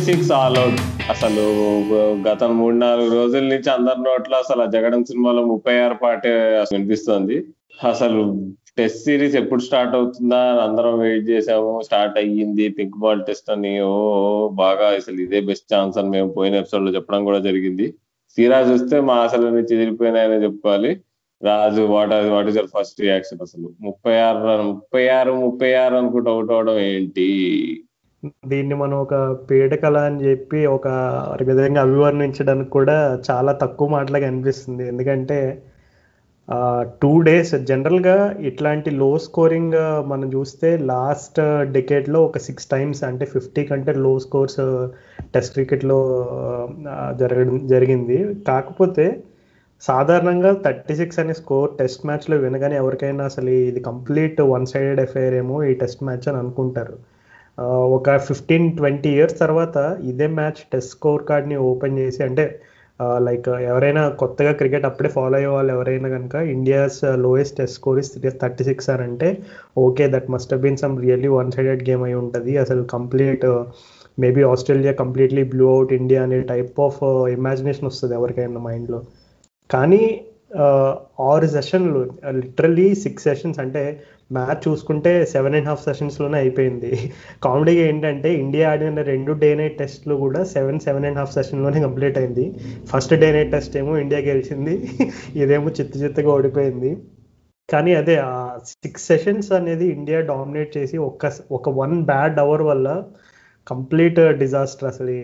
Six all out అసలు గత మూడు నాలుగు రోజుల నుంచి అందరి నోట్ల అసలు జగడం సినిమాలో ముప్పై ఆరు పాట వినిపిస్తుంది. అసలు టెస్ట్ సిరీస్ ఎప్పుడు స్టార్ట్ అవుతుందా అని అందరం వెయిట్ చేసాము. స్టార్ట్ అయ్యింది పింక్ బాల్ టెస్ట్ అని. ఓ బాగా అసలు ఇదే బెస్ట్ ఛాన్స్ అని మేము పోయిన ఎపిసోడ్లో చెప్పడం కూడా జరిగింది. తీరా చూస్తే మా అసలు నుంచి చెదిరిపోయినాయని చెప్పుకోవాలి Raju what what is your first reaction అసలు? ముప్పై ఆరు ముప్పై ఆరు ముప్పై ఆరు అనుకుంటూ అవుట్ అవడం ఏంటి? దీన్ని మనం ఒక పీడకల అని చెప్పి ఒక విధంగా అభివర్ణించడానికి కూడా చాలా తక్కువ మాటలుగా అనిపిస్తుంది. ఎందుకంటే టూ డేస్ జనరల్గా ఇట్లాంటి లో స్కోరింగ్ మనం చూస్తే లాస్ట్ డెకేడ్లో ఒక సిక్స్ టైమ్స్ అంటే ఫిఫ్టీ కంటే లో స్కోర్స్ టెస్ట్ క్రికెట్లో జరగడం జరిగింది. కాకపోతే సాధారణంగా థర్టీ సిక్స్ అనే స్కోర్ టెస్ట్ మ్యాచ్లో వినగానే ఎవరికైనా అసలు ఇది కంప్లీట్ వన్ సైడెడ్ ఎఫైర్ ఏమో ఈ టెస్ట్ మ్యాచ్ అని అనుకుంటారు. ఒక ఫిఫ్టీన్ ట్వంటీ ఇయర్స్ తర్వాత ఇదే మ్యాచ్ టెస్ట్ స్కోర్ కార్డ్ని ఓపెన్ చేసి అంటే లైక్ ఎవరైనా కొత్తగా క్రికెట్ అప్పుడే ఫాలో అయ్యే వాళ్ళు ఎవరైనా కనుక India's lowest test score is thirty six అని అంటే okay that must been some really one sided game అయి ఉంటుంది. అసలు complete maybe Australia completely blue out India అనే టైప్ ఆఫ్ ఇమాజినేషన్ వస్తుంది ఎవరికైనా మైండ్లో. కానీ ఆరు సెషన్లు లిటరలీ సిక్స్ సెషన్స్ అంటే మ్యాచ్ చూసుకుంటే సెవెన్ అండ్ హాఫ్ సెషన్స్లోనే అయిపోయింది. కామెడీగా ఏంటంటే ఇండియా ఆడిన రెండు డే నైట్ టెస్ట్లు కూడా సెవెన్ సెవెన్ అండ్ హాఫ్ సెషన్లోనే కంప్లీట్ అయింది. ఫస్ట్ డే నైట్ టెస్ట్ ఏమో ఇండియా గెలిచింది. ఇదేమో చిత్త చిత్తగా ఓడిపోయింది. కానీ అదే ఆ సిక్స్ సెషన్స్ అనేది ఇండియా డామినేట్ చేసి ఒక్క ఒక వన్ బ్యాడ్ అవర్ వల్ల కంప్లీట్ డిజాస్టర్ అసలు.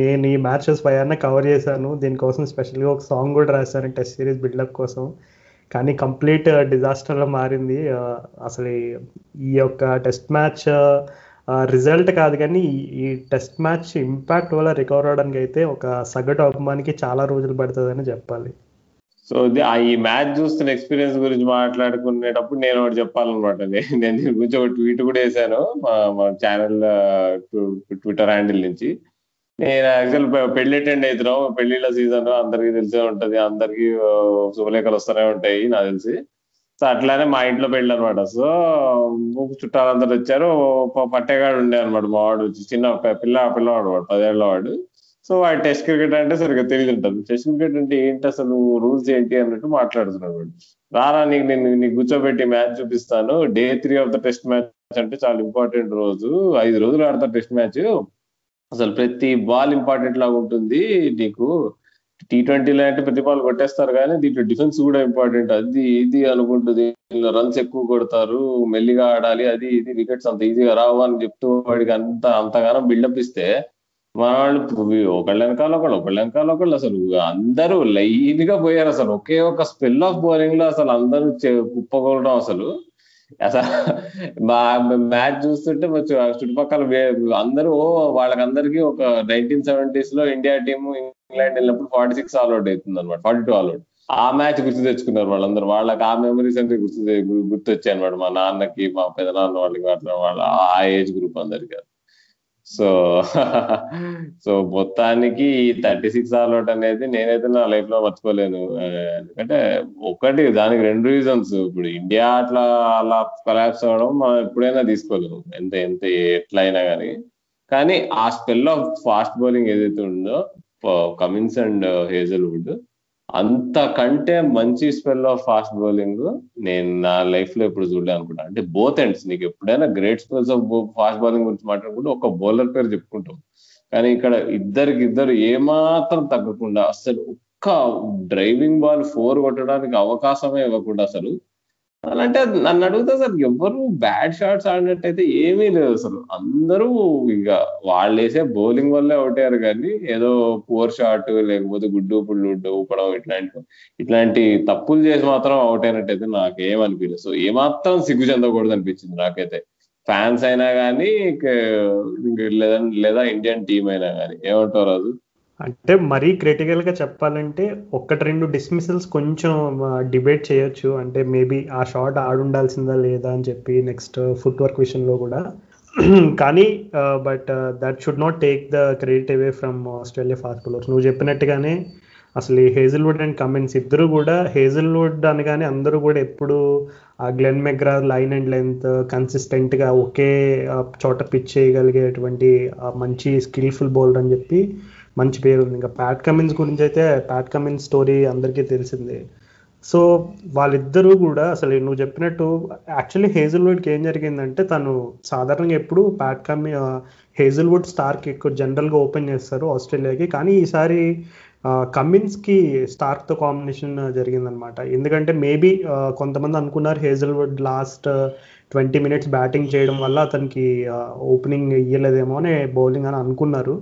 నేను ఈ మ్యాచెస్ పైన కవర్ చేశాను. దీనికోసం స్పెషల్గా ఒక సాంగ్ కూడా రాశాను టెస్ట్ సిరీస్ బిల్డప్ కోసం. కానీ కంప్లీట్ డిజాస్టర్లో మారింది. అసలు ఈ యొక్క టెస్ట్ మ్యాచ్ రిజల్ట్ కాదు కానీ ఈ టెస్ట్ మ్యాచ్ ఇంపాక్ట్ వల్ల రికవర్ అవడానికి అయితే ఒక సగటు అభిమానికి చాలా రోజులు పడుతుందని చెప్పాలి. సో ఈ మ్యాచ్ చూస్తున్న ఎక్స్పీరియన్స్ గురించి మాట్లాడుకునేటప్పుడు నేను ఒకటి చెప్పాలన్నమాట. నేను దీని గురించి ఒక ట్వీట్ కూడా వేసాను మా ఛానల్ ట్విట్టర్ హ్యాండిల్ నుంచి. నేను యాక్చువల్ పెళ్ళి అటెండ్ అవుతున్నాం పెళ్ళిళ్ళ సీజన్ అందరికి తెలిసే ఉంటది. అందరికి శుభలేఖలు వస్తూనే ఉంటాయి నాకు తెలిసి. సో అట్లానే మా ఇంట్లో పెళ్ళి అనమాట సో చుట్టాలందరూ వచ్చారు. పట్టేగాడు ఉండే అనమాట మా వాడు. చిన్న పిల్ల పిల్లవాడు వాడు పదేళ్ళ వాడు. సో వాడు టెస్ట్ క్రికెట్ అంటే సరిగ్గా తెలియదు ఉంటుంది టెస్ట్ క్రికెట్ అంటే ఏంటి అసలు? రూల్స్ ఏంటి అన్నట్టు మాట్లాడుతున్నాడు రారా నీకు నేను నీకు కూర్చోబెట్టి మ్యాచ్ చూపిస్తాను. Day three of the test match అంటే చాలా ఇంపార్టెంట్ రోజు. ఐదు రోజులు ఆడతారు టెస్ట్ మ్యాచ్. అసలు ప్రతి బాల్ ఇంపార్టెంట్ లాగా ఉంటుంది నీకు. టీ ట్వంటీలో అంటే ప్రతి బాల్ కొట్టేస్తారు కానీ దీంట్లో డిఫెన్స్ కూడా ఇంపార్టెంట్. అది ఇది అనుకుంటుంది. దీనిలో రన్స్ ఎక్కువ కొడతారు. మెల్లిగా ఆడాలి. అది ఇది. వికెట్స్ అంత ఈజీగా రావు అని చెప్తూ వాడికి అంత అంతగానో బిల్డప్ ఇస్తే మన వాళ్ళు ఒకళ్ళ వెనకాల ఒకళ్ళు ఒకళ్ళ వెనకాల ఒకళ్ళు అసలు అందరూ లైన్గా పోయారు అసలు. ఒకే ఒక స్పెల్ ఆఫ్ బౌలింగ్లో అసలు అందరూ కుప్పగొలడం అసలు. అసలు మా మ్యాచ్ చూస్తుంటే చుట్టుపక్కల అందరూ వాళ్ళకందరికీ ఒక నైన్టీన్ సెవెంటీస్లో ఇండియా టీమ్ ఇంగ్లాండ్ వెళ్ళినప్పుడు ఫార్టీ సిక్స్ అవుట్ అవుతుంది అనమాట ఫార్టీ టూ అవుట్ ఆ మ్యాచ్ గుర్తు తెచ్చుకున్నారు వాళ్ళందరూ వాళ్ళకి ఆ మెమరీస్ అంటే గుర్తు గుర్తొచ్చాయి అనమాట మా నాన్నకి మా పెదనాన్న వాళ్ళకి అట్లా వాళ్ళ ఆ ఏజ్ గ్రూప్ అందరికీ. సో సో మొత్తానికి ఈ థర్టీ సిక్స్ ఆల్అౌట్ అనేది నేనైతే నా లైఫ్లో మర్చిపోలేను. ఎందుకంటే ఒకటి దానికి రెండు రీజన్స్. ఇప్పుడు ఇండియా అట్లా అలా కొలాప్స్ అవ్వడం మనం ఎప్పుడైనా తీసుకోలేము. ఎంత ఎంత ఎట్లా అయినా కానీ కానీ ఆ స్పెల్ ఆఫ్ ఫాస్ట్ బౌలింగ్ ఏదైతే ఉందో కమిన్స్ అండ్ హేజల్వుడ్ అంతకంటే మంచి స్పెల్ ఆఫ్ ఫాస్ట్ బౌలింగ్ నేను నా లైఫ్లో ఎప్పుడు చూడలే అనుకుంటా. అంటే బోత్ ఎండ్స్ నీకు ఎప్పుడైనా great spells of fast bowling గురించి మాట్లాడుకుంటే ఒక బౌలర్ పేరు చెప్పుకుంటాం కానీ ఇక్కడ ఇద్దరికి ఇద్దరు ఏమాత్రం తగ్గకుండా అసలు ఒక్క డ్రైవింగ్ బాల్ ఫోర్ కొట్టడానికి అవకాశమే ఇవ్వకుండా అసలు అంటే నన్ను అడుగుతా సార్ ఎవరు బ్యాడ్ షాట్స్ ఆడినట్టయితే ఏమీ లేదు అసలు. అందరూ ఇక వాళ్ళు వేసే బౌలింగ్ వల్లే అవుట్ అయ్యారు కానీ ఏదో పోర్ షాట్ లేకపోతే గుడ్డు పుల్లు ఊపడం ఇట్లాంటి ఇట్లాంటి తప్పులు చేసి మాత్రం అవుట్ అయినట్టయితే నాకు ఏమనిపించలేదు సో ఏమాత్రం సిగ్గు చెందకూడదు అనిపించింది నాకైతే. ఫ్యాన్స్ అయినా కానీ లేదా లేదా ఇండియన్ టీం అయినా కానీ ఏమంటారు రాజు? అంటే మరీ క్రిటికల్గా చెప్పాలంటే ఒక్కటి రెండు డిస్మిసల్స్ కొంచెం డిబేట్ చేయొచ్చు. అంటే మేబీ ఆ షాట్ ఆడుండాల్సిందా లేదా అని చెప్పి నెక్స్ట్ ఫుట్ వర్క్ విషయంలో కూడా. కానీ but that should not take the credit away from Australia fast bowlers నువ్వు చెప్పినట్టుగానే అసలు ఈ హేజిల్వుడ్ అండ్ కమిన్స్ ఇద్దరు కూడా హేజల్వుడ్ అనగానే అందరూ కూడా ఎప్పుడు ఆ Glenn McGrath line and length కన్సిస్టెంట్గా ఒకే చోట పిచ్ చేయగలిగేటువంటి మంచి స్కిల్ఫుల్ బౌలర్ అని చెప్పి మంచి పేరు. ఉంది ఇంకా ప్యాట్ కమిన్స్ గురించి అయితే ప్యాట్ కమిన్స్ స్టోరీ అందరికీ తెలిసిందే. సో వాళ్ళిద్దరూ కూడా అసలు నువ్వు చెప్పినట్టు యాక్చువల్లీ హేజల్వుడ్కి ఏం జరిగిందంటే తను సాధారణంగా ఎప్పుడు ప్యాట్ కమి హేజల్వుడ్ స్టార్క్ ఎక్కువ జనరల్గా ఓపెన్ చేస్తారు ఆస్ట్రేలియాకి. కానీ ఈసారి కమిన్స్కి స్టార్క్తో కాంబినేషన్ జరిగిందనమాట ఎందుకంటే మేబీ కొంతమంది అనుకున్నారు Hazlewood last twenty minutes batting చేయడం వల్ల అతనికి ఓపెనింగ్ ఇయ్యలేదేమో అని బౌలింగ్ అని అనుకున్నారు.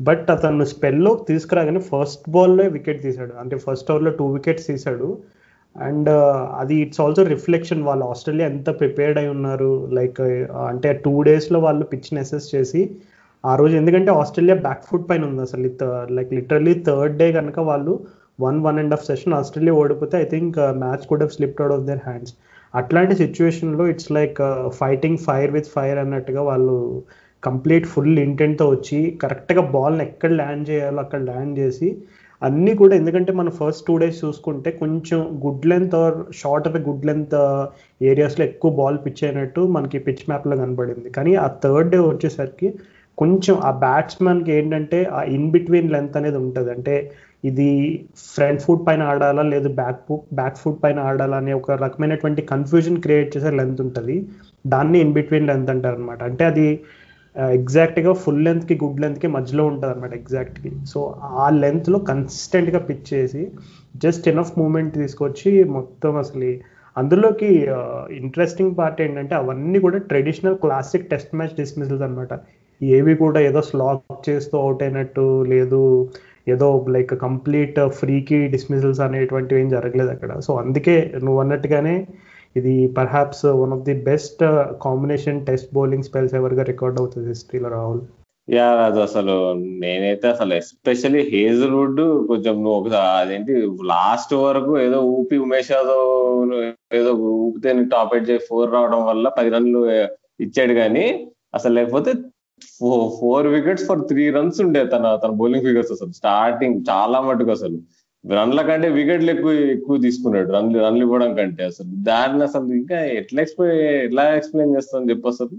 బట్ అతను స్పెల్లో తీసుకురాగానే ఫస్ట్ బాల్లో వికెట్ తీశాడు. అంటే ఫస్ట్ ఓవర్లో టూ వికెట్స్ తీశాడు. అండ్ uh, అది ఇట్స్ ఆల్సో రిఫ్లెక్షన్ వాళ్ళు ఆస్ట్రేలియా ఎంత ప్రిపేర్డ్ అయి ఉన్నారు. లైక్ uh, అంటే టూ డేస్లో వాళ్ళు పిచ్ నెసెస్ చేసి ఆ రోజు ఎందుకంటే ఆస్ట్రేలియా బ్యాక్ ఫుట్ పైన ఉంది అసలు. లైక్ లిటరలీ థర్డ్ డే కనుక వాళ్ళు one one and half session Australia ఓడిపోతే ఐ థింక్ మ్యాచ్ కూడా slipped out of their hands అట్లాంటి సిచ్యువేషన్లో it's like fighting fire with fire అన్నట్టుగా వాళ్ళు కంప్లీట్ ఫుల్ ఇంటెంట్తో వచ్చి కరెక్ట్గా బాల్ని ఎక్కడ ల్యాండ్ చేయాలో అక్కడ ల్యాండ్ చేసి అన్నీ కూడా ఎందుకంటే మనం ఫస్ట్ టూ డేస్ చూసుకుంటే కొంచెం good length or short of good length ఏరియాస్లో ఎక్కువ బాల్ పిచ్ అయినట్టు మనకి పిచ్ మ్యాప్లో కనబడింది. కానీ ఆ థర్డ్ డే వచ్చేసరికి కొంచెం ఆ బ్యాట్స్మెన్కి ఏంటంటే ఆ ఇన్ బిట్వీన్ లెంత్ అనేది ఉంటుంది. అంటే ఇది ఫ్రంట్ ఫుట్ పైన ఆడాలా లేదు బ్యాక్ బ్యాక్ ఫుట్ పైన ఆడాలా అనే ఒక రకమైనటువంటి కన్ఫ్యూజన్ క్రియేట్ చేసే లెంత్ ఉంటుంది. దాన్ని ఇన్ బిట్వీన్ లెంత్ అంటారు అనమాట అంటే అది ఎగ్జాక్ట్గా ఫుల్ లెంత్కి గుడ్ లెంత్కి మధ్యలో ఉంటుంది అనమాట ఎగ్జాక్ట్కి సో ఆ లెంత్లో కన్సిస్టెంట్గా పిచ్ చేసి జస్ట్ ఎనఫ్ మూమెంట్ తీసుకొచ్చి మొత్తం అసలు అందులోకి ఇంట్రెస్టింగ్ పార్ట్ ఏంటంటే అవన్నీ కూడా traditional classic test match dismissals అనమాట ఏవి కూడా ఏదో స్లాక్ చేస్తూ అవుట్ అయినట్టు లేదు ఏదో లైక్ కంప్లీట్ ఫ్రీకి డిస్మిసల్స్ అనేటువంటివి ఏం జరగలేదు అక్కడ. సో అందుకే నువ్వు అన్నట్టుగానే ఇది perhaps one of the best combination test bowling spells ఎవరిగా record అవుతుంది హిస్టరీలో రాహుల్. యా అది అసలు నేనైతే అసలు ఎస్పెషల్లీ హేజల్వుడ్ కొంచెం నువ్వు ఒక అదేంటి లాస్ట్ వరకు ఏదో ఊపి ఉమేష్ యాదవ్ ఏదో ఊపితే టాప్ ఎయిట్ చేసి ఫోర్ రావడం వల్ల పది రన్లు ఇచ్చాడు కానీ అసలు లేకపోతే four wickets for three runs ఉండే తన తన బౌలింగ్ ఫిగర్స్ అసలు. స్టార్టింగ్ చాలా మటుకు అసలు. రన్ల కంటే వికెట్లు ఎక్కువ ఎక్కువ తీసుకున్నాడు. రన్లు రన్లు ఇవ్వడం కంటే అసలు. దాన్ని అసలు ఇంకా ఎట్లా ఎక్స్ప్లెయిన్ ఎట్లా ఎక్స్ప్లెయిన్ చేస్తాను చెప్పు అసలు?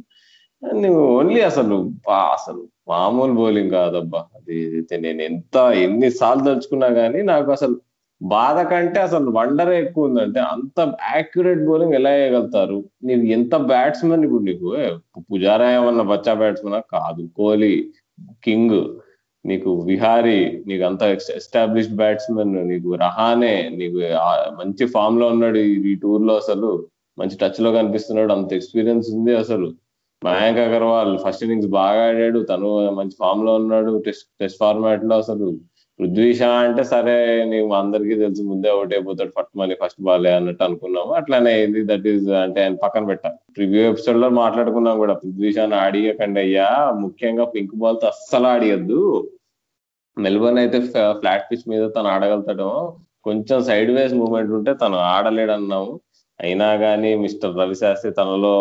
నువ్వు ఓన్లీ అసలు అసలు మామూలు బౌలింగ్ కాదబ్బా. అది నేను ఎంత ఎన్ని సార్లు తలుచుకున్నా కానీ నాకు అసలు బాధ కంటే అసలు వండర్ ఎక్కువ ఉందంటే అంత యాక్యురేట్ బౌలింగ్ ఎలా వేయగలుగుతారు? నీకు ఎంత బ్యాట్స్మెన్ ఇప్పుడు నీకు? పుజారా ఏమన్నా బచ్చా బ్యాట్స్మెన్? కాదు. కోహ్లీ కింగ్. నీకు విహారీ నీకు అంత ఎస్టాబ్లిష్డ్ బ్యాట్స్మెన్ నీకు రహానే నీకు మంచి ఫామ్లో ఉన్నాడు ఈ టూర్లో అసలు. మంచి టచ్లో కనిపిస్తున్నాడు అంత ఎక్స్పీరియన్స్ ఉంది అసలు. మయాంక్ అగర్వాల్ ఫస్ట్ ఇన్నింగ్స్ బాగా ఆడాడు తను మంచి ఫామ్లో ఉన్నాడు టెస్ట్ టెస్ట్ ఫార్మాట్లో అసలు. పృథ్వీష అంటే సరే నీకు అందరికీ తెలుసు ముందే అవుట్ అయిపోతాడు ఫస్ట్ మనీ ఫస్ట్ బాలే అన్నట్టు అనుకున్నాము. అట్లానే ఇది దట్ ఈస్ అంటే ఆయన పక్కన పెట్టాను ప్రివ్యూ ఎపిసోడ్లో మాట్లాడుకున్నాం కూడా. పృథ్వీషాన్ని ఆడియకండి అయ్యా. ముఖ్యంగా పింక్ బాల్తో అస్సలు ఆడియద్దు. మెల్బర్న్ అయితే ఫ్లాట్ పిచ్ మీద తను ఆడగలుగుతాడు కొంచెం సైడ్ వేస్ మూమెంట్ ఉంటే తను ఆడలేడన్నాము. అయినా కానీ మిస్టర్ రవిశాస్త్రి తనలో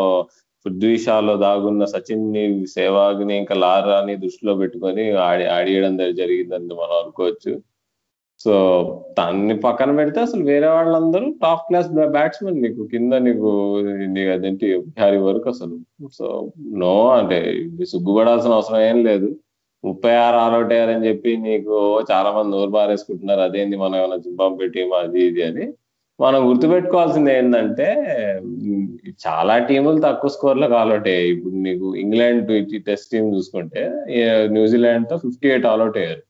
ఉద్వేషాల్లో దాగున్న సచిన్ని సేవాగ్ని ఇంకా లారాని దృష్టిలో పెట్టుకొని ఆడి ఆడియడం జరిగిందని మనం అనుకోవచ్చు. సో తన్ని పక్కన పెడితే అసలు వేరే వాళ్ళందరూ టాప్ క్లాస్ బ్యాట్స్మెన్ నీకు. కింద నీకు నీకు అదేంటి బిహారీ వరకు అసలు. సో నో అంటే సిగ్గుపడాల్సిన అవసరం ఏం లేదు. ముప్పై ఆరు ఆల్అౌట్ అయ్యారని చెప్పి నీకు చాలా మంది నోరు బారేసుకుంటున్నారు అదేంది మనం ఏమైనా జింబాబే పెట్టి అది ఇది అని. మనం గుర్తుపెట్టుకోవాల్సింది ఏంటంటే చాలా టీములు తక్కువ స్కోర్లకు ఆల్అౌట్ అయ్యాయి. ఇప్పుడు నీకు ఇంగ్లాండ్ టెస్ట్ టీం చూసుకుంటే న్యూజిలాండ్తో ఫిఫ్టీ ఎయిట్ ఆల్అౌట్ అయ్యారు.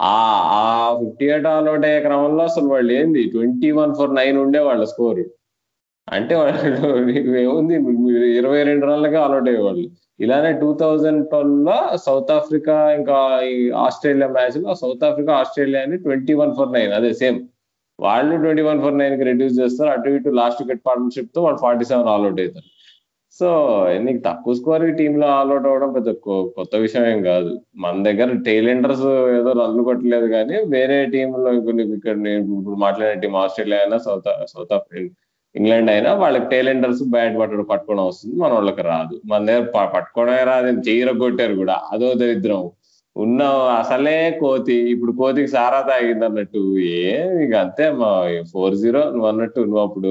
ఆ ఆ ఫిఫ్టీ ఎయిట్ ఆల్అౌట్ అయ్యే క్రమంలో అసలు వాళ్ళు ఏంది? ట్వంటీ వన్ ఫోర్ నైన్ ఉండే వాళ్ళ స్కోర్. అంటే వాళ్ళు ఏముంది? ఇరవై రెండు రన్లకే ఆల్అౌట్ అయ్యేవాళ్ళు ఇలానే టూ థౌజండ్ ట్వెల్వ్లో సౌత్ ఆఫ్రికా ఇంకా ఈ ఆస్ట్రేలియా మ్యాచ్లో సౌత్ ఆఫ్రికా ఆస్ట్రేలియా అని ట్వంటీ వన్ ఫోర్ నైన్ అదే సేమ్. వాళ్ళు ట్వంటీ వన్ ఫర్ నైన్కి రెడ్యూస్ చేస్తారు. అటు ఇటు లాస్ట్ వికెట్ పార్ట్నర్షిప్తో వాళ్ళు ఫార్టీ సెవెన్ ఆల్అౌట్ అవుతారు. సో నీకు తక్కువ స్కోర్ టీంలో ఆల్అౌట్ అవ్వడం పెద్ద కొత్త విషయం ఏం కాదు. మన దగ్గర టైలెండర్స్ ఏదో రన్లు కొట్టలేదు కానీ వేరే టీంలో లో ఇక్కడ నేను ఇప్పుడు మాట్లాడే టీం ఆస్ట్రేలియా అయినా సౌత్ సౌత్ ఆఫ్రికా ఇంగ్లాండ్ అయినా వాళ్ళకి టైలెండర్స్ బ్యాట్ పట్టడం పట్టుకోవడం వస్తుంది. మన వాళ్ళకి రాదు. మన దగ్గర పట్టుకోవడమే రాదు. చెయ్యి కొట్టారు కూడా. అదో దరిద్రం. ఉన్నావు అసలే కోతి. ఇప్పుడు కోతికి సారా తాగింది అన్నట్టు. ఏ ఇక అంతే మా ఫోర్ జీరో నువ్వు అన్నట్టు నువ్వు అప్పుడు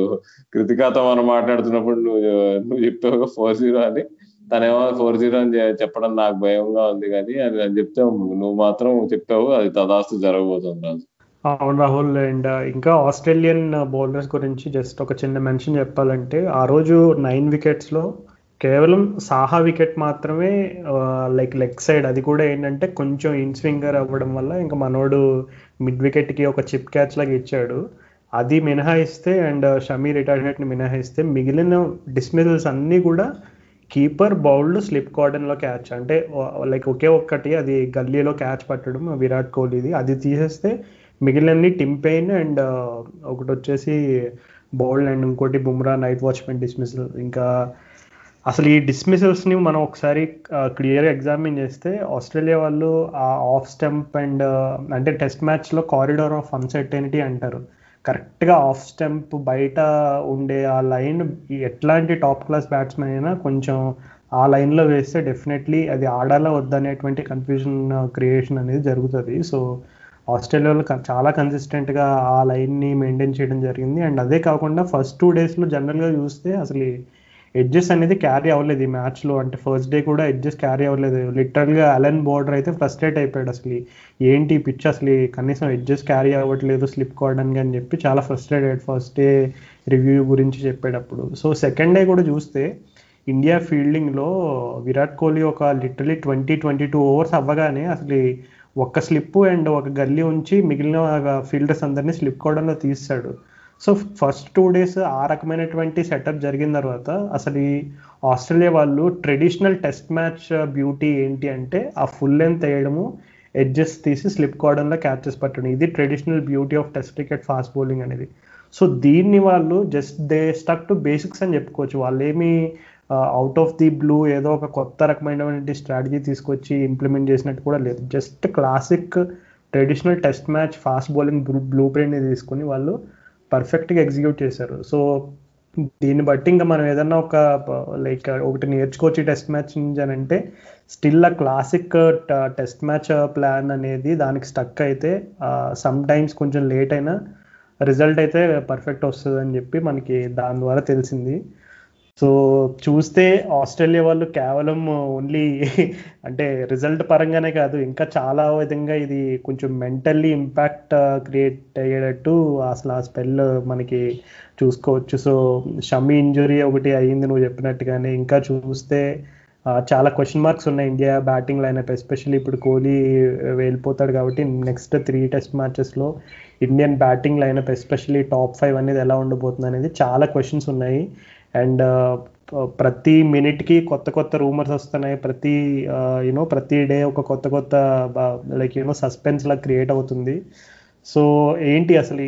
కృతికాతో మనం మాట్లాడుతున్నప్పుడు నువ్వు నువ్వు చెప్పావు ఫోర్ జీరో అని. తనేమో ఫోర్ జీరో అని చెప్పడం నాకు భయంగా ఉంది కానీ అని అని చెప్తే నువ్వు మాత్రం చెప్పావు అది తదాస్తు జరగబోతుంది రాజు. అవును రాహుల్ అండ్ ఇంకా ఆస్ట్రేలియన్ బౌలర్స్ గురించి జస్ట్ ఒక చిన్న మెన్షన్ చెప్పాలంటే ఆ రోజు నైన్ వికెట్స్లో కేవలం సాహా వికెట్ మాత్రమే లైక్ లెగ్ సైడ్ అది కూడా ఏంటంటే కొంచెం ఇన్ స్వింగర్ అవ్వడం వల్ల ఇంకా మనోడు మిడ్ వికెట్కి ఒక చిప్ క్యాచ్ లాగా ఇచ్చాడు. అది మినహాయిస్తే అండ్ షమీ రిటైర్మెంట్ని మినహాయిస్తే మిగిలిన డిస్మిసల్స్ అన్నీ కూడా కీపర్ బౌల్డ్ స్లిప్ కార్డన్లో క్యాచ్ అంటే లైక్ ఒకే ఒక్కటి అది గల్లీలో క్యాచ్ పట్టడం విరాట్ కోహ్లీది. అది తీసేస్తే మిగిలినన్ని టింపెయిన్ అండ్ ఒకటి వచ్చేసి బౌల్డ్ అండ్ ఇంకోటి బుమ్రా నైట్ వాచ్మెన్ డిస్మిసల్ ఇంకా అసలు ఈ డిస్మిసల్స్ని మనం ఒకసారి క్లియర్గా ఎగ్జామిన్ చేస్తే ఆస్ట్రేలియా వాళ్ళు ఆ ఆఫ్ స్టెంప్ అండ్ అంటే టెస్ట్ మ్యాచ్లో కారిడార్ ఆఫ్ అన్సర్టెనిటీ అంటారు. కరెక్ట్గా ఆఫ్ స్టెంప్ బయట ఉండే ఆ లైన్ ఎట్లాంటి టాప్ క్లాస్ బ్యాట్స్మెన్ అయినా కొంచెం ఆ లైన్లో వేస్తే డెఫినెట్లీ అది ఆడాలా వద్దనేటువంటి కన్ఫ్యూజన్ క్రియేషన్ అనేది జరుగుతుంది. సో ఆస్ట్రేలియాలో చాలా కన్సిస్టెంట్గా ఆ లైన్ని మెయింటైన్ చేయడం జరిగింది. అండ్ అదే కాకుండా ఫస్ట్ టూ డేస్లో జనరల్గా చూస్తే అసలు ఎడ్జెస్ అనేది క్యారీ అవ్వలేదు ఈ మ్యాచ్లో అంటే ఫస్ట్ డే కూడా ఎడ్జెస్ క్యారీ అవ్వలేదు. లిటరల్గా అలెన్ బోర్డర్ అయితే ఫ్రస్ట్రేట్ అయిపోయాడు అసలు. ఏంటి పిచ్ అసలు? కనీసం ఎడ్జెస్ క్యారీ అవ్వట్లేదు స్లిప్ కావడానికి అని చెప్పి చాలా ఫ్రస్ట్రేట్ అయ్యాడు ఫస్ట్ డే రివ్యూ గురించి చెప్పేటప్పుడు. సో సెకండ్ డే కూడా చూస్తే ఇండియా ఫీల్డింగ్లో విరాట్ కోహ్లీ ఒక literally twenty twenty two overs అవ్వగానే అసలు ఒక్క స్లిప్ అండ్ ఒక గల్లీ ఉంచి మిగిలిన ఫీల్డర్స్ అందరినీ స్లిప్ కావడంలో తీస్తాడు. సో ఫస్ట్ టూ డేస్ ఆ రకమైనటువంటి సెటప్ జరిగిన తర్వాత అసలు ఈ ఆస్ట్రేలియా వాళ్ళు ట్రెడిషనల్ టెస్ట్ మ్యాచ్ బ్యూటీ ఏంటి అంటే ఆ ఫుల్ లెంత్ వేయడము ఎడ్జెస్ తీసి స్లిప్ కోవడంలో క్యాచెస్ పట్టడం. ఇది traditional beauty of test cricket fast bowling అనేది. సో దీన్ని వాళ్ళు just they stuck to basics అని చెప్పుకోవచ్చు. వాళ్ళు ఏమి అవుట్ ఆఫ్ ది బ్లూ ఏదో ఒక కొత్త రకమైనటువంటి స్ట్రాటజీ తీసుకొచ్చి ఇంప్లిమెంట్ చేసినట్టు కూడా లేదు. Just classic traditional test match fast bowling blue ప్రింట్ని తీసుకుని వాళ్ళు పర్ఫెక్ట్గా ఎగ్జిక్యూట్ చేశారు. సో దీన్ని బట్టి ఇంకా మనం ఏదన్నా ఒక లైక్ ఒకటి నేర్చుకోవచ్చు టెస్ట్ మ్యాచ్ నుంచి అని అంటే స్టిల్ ఆ క్లాసిక్ టెస్ట్ మ్యాచ్ ప్లాన్ అనేది దానికి స్టక్ అయితే సమ్ టైమ్స్ కొంచెం లేట్ అయినా రిజల్ట్ అయితే పర్ఫెక్ట్ వస్తుంది అని చెప్పి మనకి దాని ద్వారా తెలిసింది. సో చూస్తే ఆస్ట్రేలియా వాళ్ళు కేవలం ఓన్లీ అంటే రిజల్ట్ పరంగానే కాదు ఇంకా చాలా విధంగా ఇది కొంచెం మెంటల్లీ ఇంపాక్ట్ క్రియేట్ అయ్యేటట్టు అసలు ఆ స్పెల్ మనకి చూసుకోవచ్చు. సో షమీ ఇంజురీ ఒకటి అయ్యింది నువ్వు చెప్పినట్టుగానే ఇంకా చూస్తే uh, చాలా క్వశ్చన్ మార్క్స్ ఉన్నాయి ఇండియా బ్యాటింగ్ లైనప్ ఎస్పెషల్లీ ఇప్పుడు కోహ్లీ uh, వెళ్ళిపోతాడు కాబట్టి next three test మ్యాచెస్లో Indian batting lineup especially top five అనేది ఎలా ఉండబోతుంది అనేది చాలా క్వశ్చన్స్ ఉన్నాయి. అండ్ ప్రతి మినిట్కి కొత్త కొత్త రూమర్స్ వస్తున్నాయి. ప్రతి యూనో ప్రతి డే ఒక కొత్త కొత్త లైక్ యూనో సస్పెన్స్ లా క్రియేట్ అవుతుంది. సో ఏంటి అసలు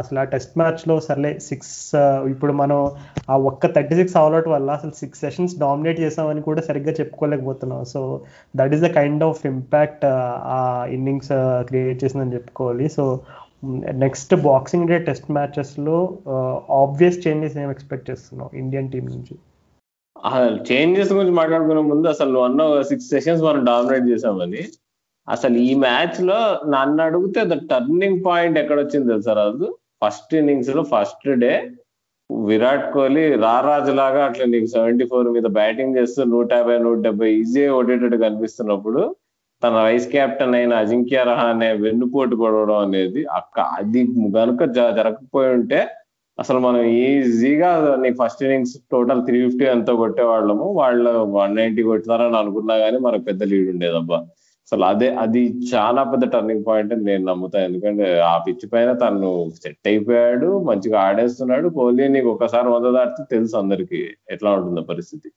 అసలు ఆ టెస్ట్ మ్యాచ్లో సర్లే సిక్స్ ఇప్పుడు మనం ఆ ఒక్క థర్టీ సిక్స్ అవుట్ వల్ల అసలు సిక్స్ సెషన్స్ డామినేట్ చేసామని కూడా సరిగ్గా చెప్పుకోలేకపోతున్నాం. So that is the kind of impact ఆ ఇన్నింగ్స్ క్రియేట్ చేసిందని చెప్పుకోవాలి. So next boxing day test మ్యాచెస్లో obvious changes ఏం ఎక్స్పెక్ట్ చేస్తున్నావు ఇండియన్ టీం నుంచి? చేంజెస్ గురించి మాట్లాడుకునే ముందు అసలు నువ్వు అన్న సిక్స్ సెషన్స్ మనం డామినేట్ చేసామని అసలు ఈ మ్యాచ్లో నన్ను అడిగితే ద టర్నింగ్ పాయింట్ ఎక్కడ వచ్చింది తెలుసా రాజు? ఫస్ట్ ఇన్నింగ్స్లో ఫస్ట్ డే విరాట్ కోహ్లీ రారాజు లాగా అట్లా నీకు సెవెంటీ ఫోర్ మీద బ్యాటింగ్ చేస్తూ నూట యాభై నూట డెబ్బై ఈజీ ఓడేటట్టు కనిపిస్తున్నప్పుడు తన వైస్ కెప్టెన్ అయిన అజింక్య రహానే వెన్నుపోటు పడవడం అనేది అక్క అది కనుక జరగకపోయి ఉంటే అసలు మనం ఈజీగా నీకు first innings total three fifty ఎంతో కొట్టేవాళ్ళము. వాళ్ళు వన్ నైన్టీ కొడతారని అనుకున్నా కానీ మనకు పెద్ద లీడ్ ఉండేదబ్బా. అసలు అదే అది చాలా పెద్ద టర్నింగ్ పాయింట్ అని నేను నమ్ముతాను ఎందుకంటే ఆ పిచ్ పైన తను సెట్ అయిపోయాడు మంచిగా ఆడేస్తున్నాడు. కోహ్లీ నీకు ఒకసారి వంద దాటితే తెలుసు అందరికి ఎట్లా ఉంటుందో పరిస్థితి.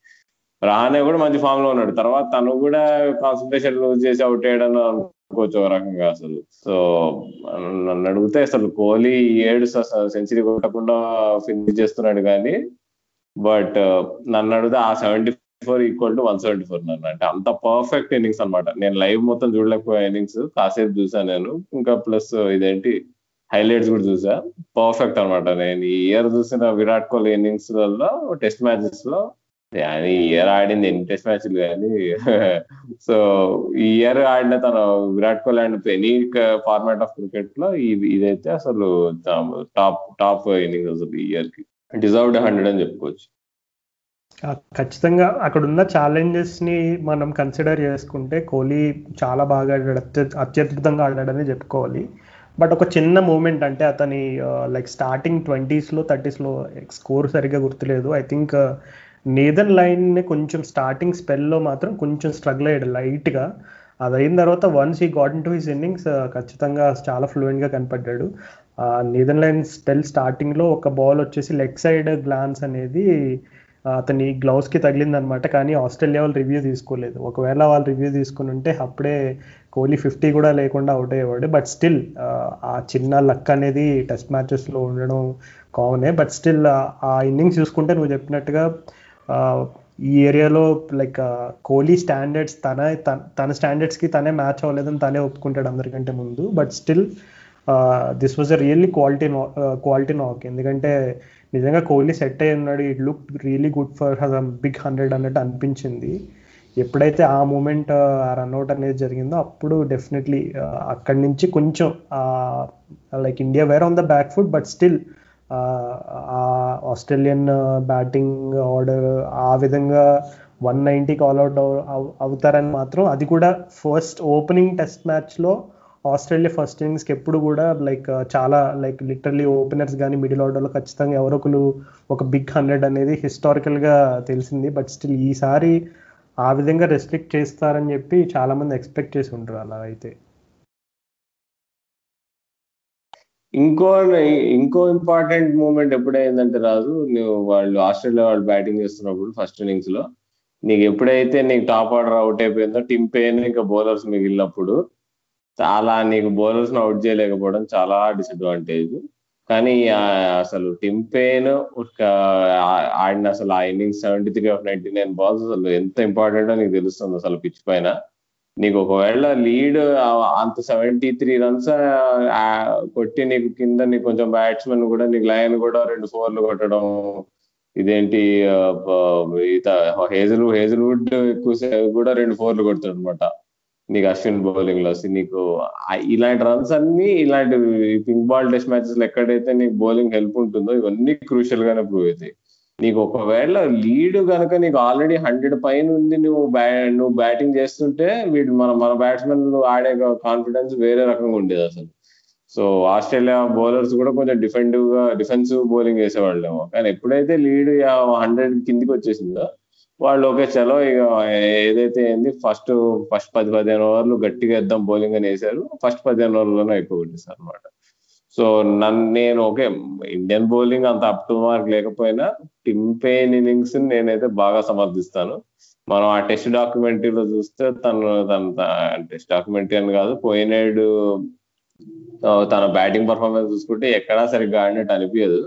రానే కూడా మంచి ఫామ్లో ఉన్నాడు. తర్వాత తను కూడా కాన్సన్ట్రేషన్ లూజ్ చేసి అవుట్ అయ్యాడని అనుకోవచ్చు ఒక రకంగా అసలు. సో నన్ను అడిగితే అసలు కోహ్లీ ఏడు సెంచరీ కొట్టకుండా ఫినిష్ చేస్తున్నాడు కానీ బట్ నన్ను అడిగితే ఆ seventy four equal to one seventy four నన్ను. అంటే అంత పర్ఫెక్ట్ ఇన్నింగ్స్ అనమాట నేను లైవ్ మొత్తం చూడలేకపోయా ఇన్నింగ్స్ కాసేపు చూసాను నేను. ఇంకా ప్లస్ ఇదేంటి హైలైట్స్ కూడా చూసా. పర్ఫెక్ట్ అనమాట నేను ఈ ఇయర్ చూసిన విరాట్ కోహ్లీ ఇన్నింగ్స్లలో టెస్ట్ మ్యాచెస్లో అది ఇయర్ ఆడింది ఎన్ని టెస్ట్ మ్యాచ్లు కానీ. సో ఈ ఇయర్ ఆడిన తన Virat Kohli and any format of క్రికెట్లో ఇది ఇదైతే అసలు టాప్ టాప్ ఇన్నింగ్స్ అసలు ఈ ఇయర్కి. డిజర్వ్డ్ హండ్రెడ్ అని చెప్పుకోవచ్చు. ఖచ్చితంగా అక్కడ ఉన్న ఛాలెంజెస్ని మనం కన్సిడర్ చేసుకుంటే కోహ్లీ చాలా బాగా ఆడాడు అత్యద్భుతంగా ఆడాడని చెప్పుకోవాలి. బట్ ఒక చిన్న మూమెంట్ అంటే అతని లైక్ స్టార్టింగ్ ట్వంటీస్లో థర్టీస్లో స్కోర్ సరిగ్గా గుర్తులేదు. ఐ థింక్ నేదన్ లైన్ కొంచెం స్టార్టింగ్ స్పెల్లో మాత్రం కొంచెం స్ట్రగుల్ అయ్యాడు లైట్గా అది అయిన తర్వాత వన్స్ ఈ గాట్ టు హిస్ ఇన్నింగ్స్ ఖచ్చితంగా చాలా ఫ్లూయెంట్గా కనపడ్డాడు. నేదన్ లైన్ స్పెల్ స్టార్టింగ్లో ఒక బాల్ వచ్చేసి లెగ్ సైడ్ గ్లాన్స్ అనేది అతని గ్లౌస్కి తగిలిందనమాట. కానీ ఆస్ట్రేలియా వాళ్ళు రివ్యూ తీసుకోలేదు. ఒకవేళ వాళ్ళు రివ్యూ తీసుకుని ఉంటే అప్పుడే కోహ్లీ ఫిఫ్టీ కూడా లేకుండా అవుట్ అయ్యేవాడు. బట్ స్టిల్ ఆ చిన్న లక్ అనేది టెస్ట్ మ్యాచెస్లో ఉండడం కామనే బట్ స్టిల్ ఆ ఇన్నింగ్స్ చూసుకుంటే నువ్వు చెప్పినట్టుగా ఈ ఏరియాలో లైక్ కోహ్లీ స్టాండర్డ్స్ తన తన స్టాండర్డ్స్కి తనే మ్యాచ్ అవ్వలేదని తనే ఒప్పుకుంటాడు అందరికంటే ముందు. But still this was a really quality quality knock ఎందుకంటే నిజంగా కోహ్లీ సెట్ అయి ఉన్నాడు. It look really good for big hundred అన్నట్టు అనిపించింది. ఎప్పుడైతే ఆ మూమెంట్ ఆ రన్అట్ అనేది జరిగిందో అప్పుడు డెఫినెట్లీ అక్కడి నుంచి కొంచెం like India were on the back foot but still ఆ ఆస్ట్రేలియన్ బ్యాటింగ్ ఆర్డర్ ఆ విధంగా వన్ నైంటీకి ఆల్అౌట్ అవుతారని మాత్రం అది కూడా ఫస్ట్ ఓపెనింగ్ టెస్ట్ మ్యాచ్లో ఆస్ట్రేలియా ఫస్ట్ ఇన్నింగ్స్కి ఎప్పుడు కూడా లైక్ చాలా లైక్ లిటరలీ ఓపెనర్స్ కానీ మిడిల్ ఆర్డర్లో ఖచ్చితంగా ఎవరొకరు ఒక బిగ్ హండ్రెడ్ అనేది హిస్టారికల్గా తెలిసింది. బట్ స్టిల్ ఈసారి ఆ విధంగా రెస్ట్రిక్ట్ చేస్తారని చెప్పి చాలా మంది ఎక్స్పెక్ట్ చేసి ఉంటారు అలా అయితే. ఇంకో ఇంకో ఇంపార్టెంట్ మూమెంట్ ఎప్పుడైందంటే రాజు నువ్వు వాళ్ళు ఆస్ట్రేలియా వాళ్ళు బ్యాటింగ్ చేస్తున్నప్పుడు ఫస్ట్ ఇన్నింగ్స్లో నీకు ఎప్పుడైతే నీకు టాప్ ఆర్డర్ అవుట్ అయిపోయిందో టిమ్ పేన్ ఇంకా బౌలర్స్ మిగిలినప్పుడు చాలా నీకు బౌలర్స్ను అవుట్ చేయలేకపోవడం చాలా డిసడ్వాంటేజ్. కానీ అసలు టిమ్ పెయిన్ ఆడిన అసలు ఆ innings seventy three of ninety nine balls అసలు ఎంత ఇంపార్టెంట్ నీకు తెలుస్తుంది అసలు పిచ్ పైన. నీకు ఒకవేళ లీడ్ అంత సెవెంటీ త్రీ రన్స్ కొట్టి నీకు కింద నీకు కొంచెం బ్యాట్స్మెన్ కూడా నీకు లయన్ కూడా రెండు ఫోర్లు కొట్టడం ఇదేంటి హేజల్ హేజల్వుడ్ ఎక్కువ కూడా రెండు ఫోర్లు కొడతాడు అనమాట నీకు అశ్విన్ బౌలింగ్లో నీకు ఇలాంటి రన్స్ అన్ని ఇలాంటి పింక్ బాల్ టెస్ట్ మ్యాచెస్లో ఎక్కడైతే నీకు బౌలింగ్ హెల్ప్ ఉంటుందో ఇవన్నీ క్రూషియల్ గానే ప్రూవ్ అవుతాయి. నీకు ఒకవేళ లీడ్ కనుక నీకు ఆల్రెడీ హండ్రెడ్ పైన ఉంది నువ్వు బ్యా నువ్వు బ్యాటింగ్ చేస్తుంటే వీడు మన మన బ్యాట్స్మెన్ ఆడే కాన్ఫిడెన్స్ వేరే రకంగా ఉండేది అసలు. సో ఆస్ట్రేలియా బౌలర్స్ కూడా కొంచెం డిఫెండివ్గా డిఫెన్సివ్ బౌలింగ్ వేసేవాళ్ళేమో కానీ ఎప్పుడైతే లీడ్ హండ్రెడ్ కిందికి వచ్చేసిందో వాళ్ళు ఓకే చలో ఇక ఏదైతే ఏంది ఫస్ట్ ఫస్ట్ పది పదిహేను ఓవర్లు గట్టిగా ఇద్దాం బౌలింగ్ అని వేసారు ఫస్ట్ పదిహేను ఓవర్లోనే అయిపోగొట్టేశారు అనమాట సో నన్ను నేను ఓకే ఇండియన్ బౌలింగ్ అంత అప్ టు మార్క్ లేకపోయినా టిమ్ పెయిన్ ఇన్నింగ్స్ నేనైతే బాగా సమర్థిస్తాను. మనం ఆ టెస్ట్ డాక్యుమెంటరీలో చూస్తే తను తన టెస్ట్ డాక్యుమెంటరీ అని కాదు పోయినాడు తన బ్యాటింగ్ పర్ఫార్మెన్స్ చూసుకుంటే ఎక్కడా సరిగ్గా ఆడినట్టు అనిపించదు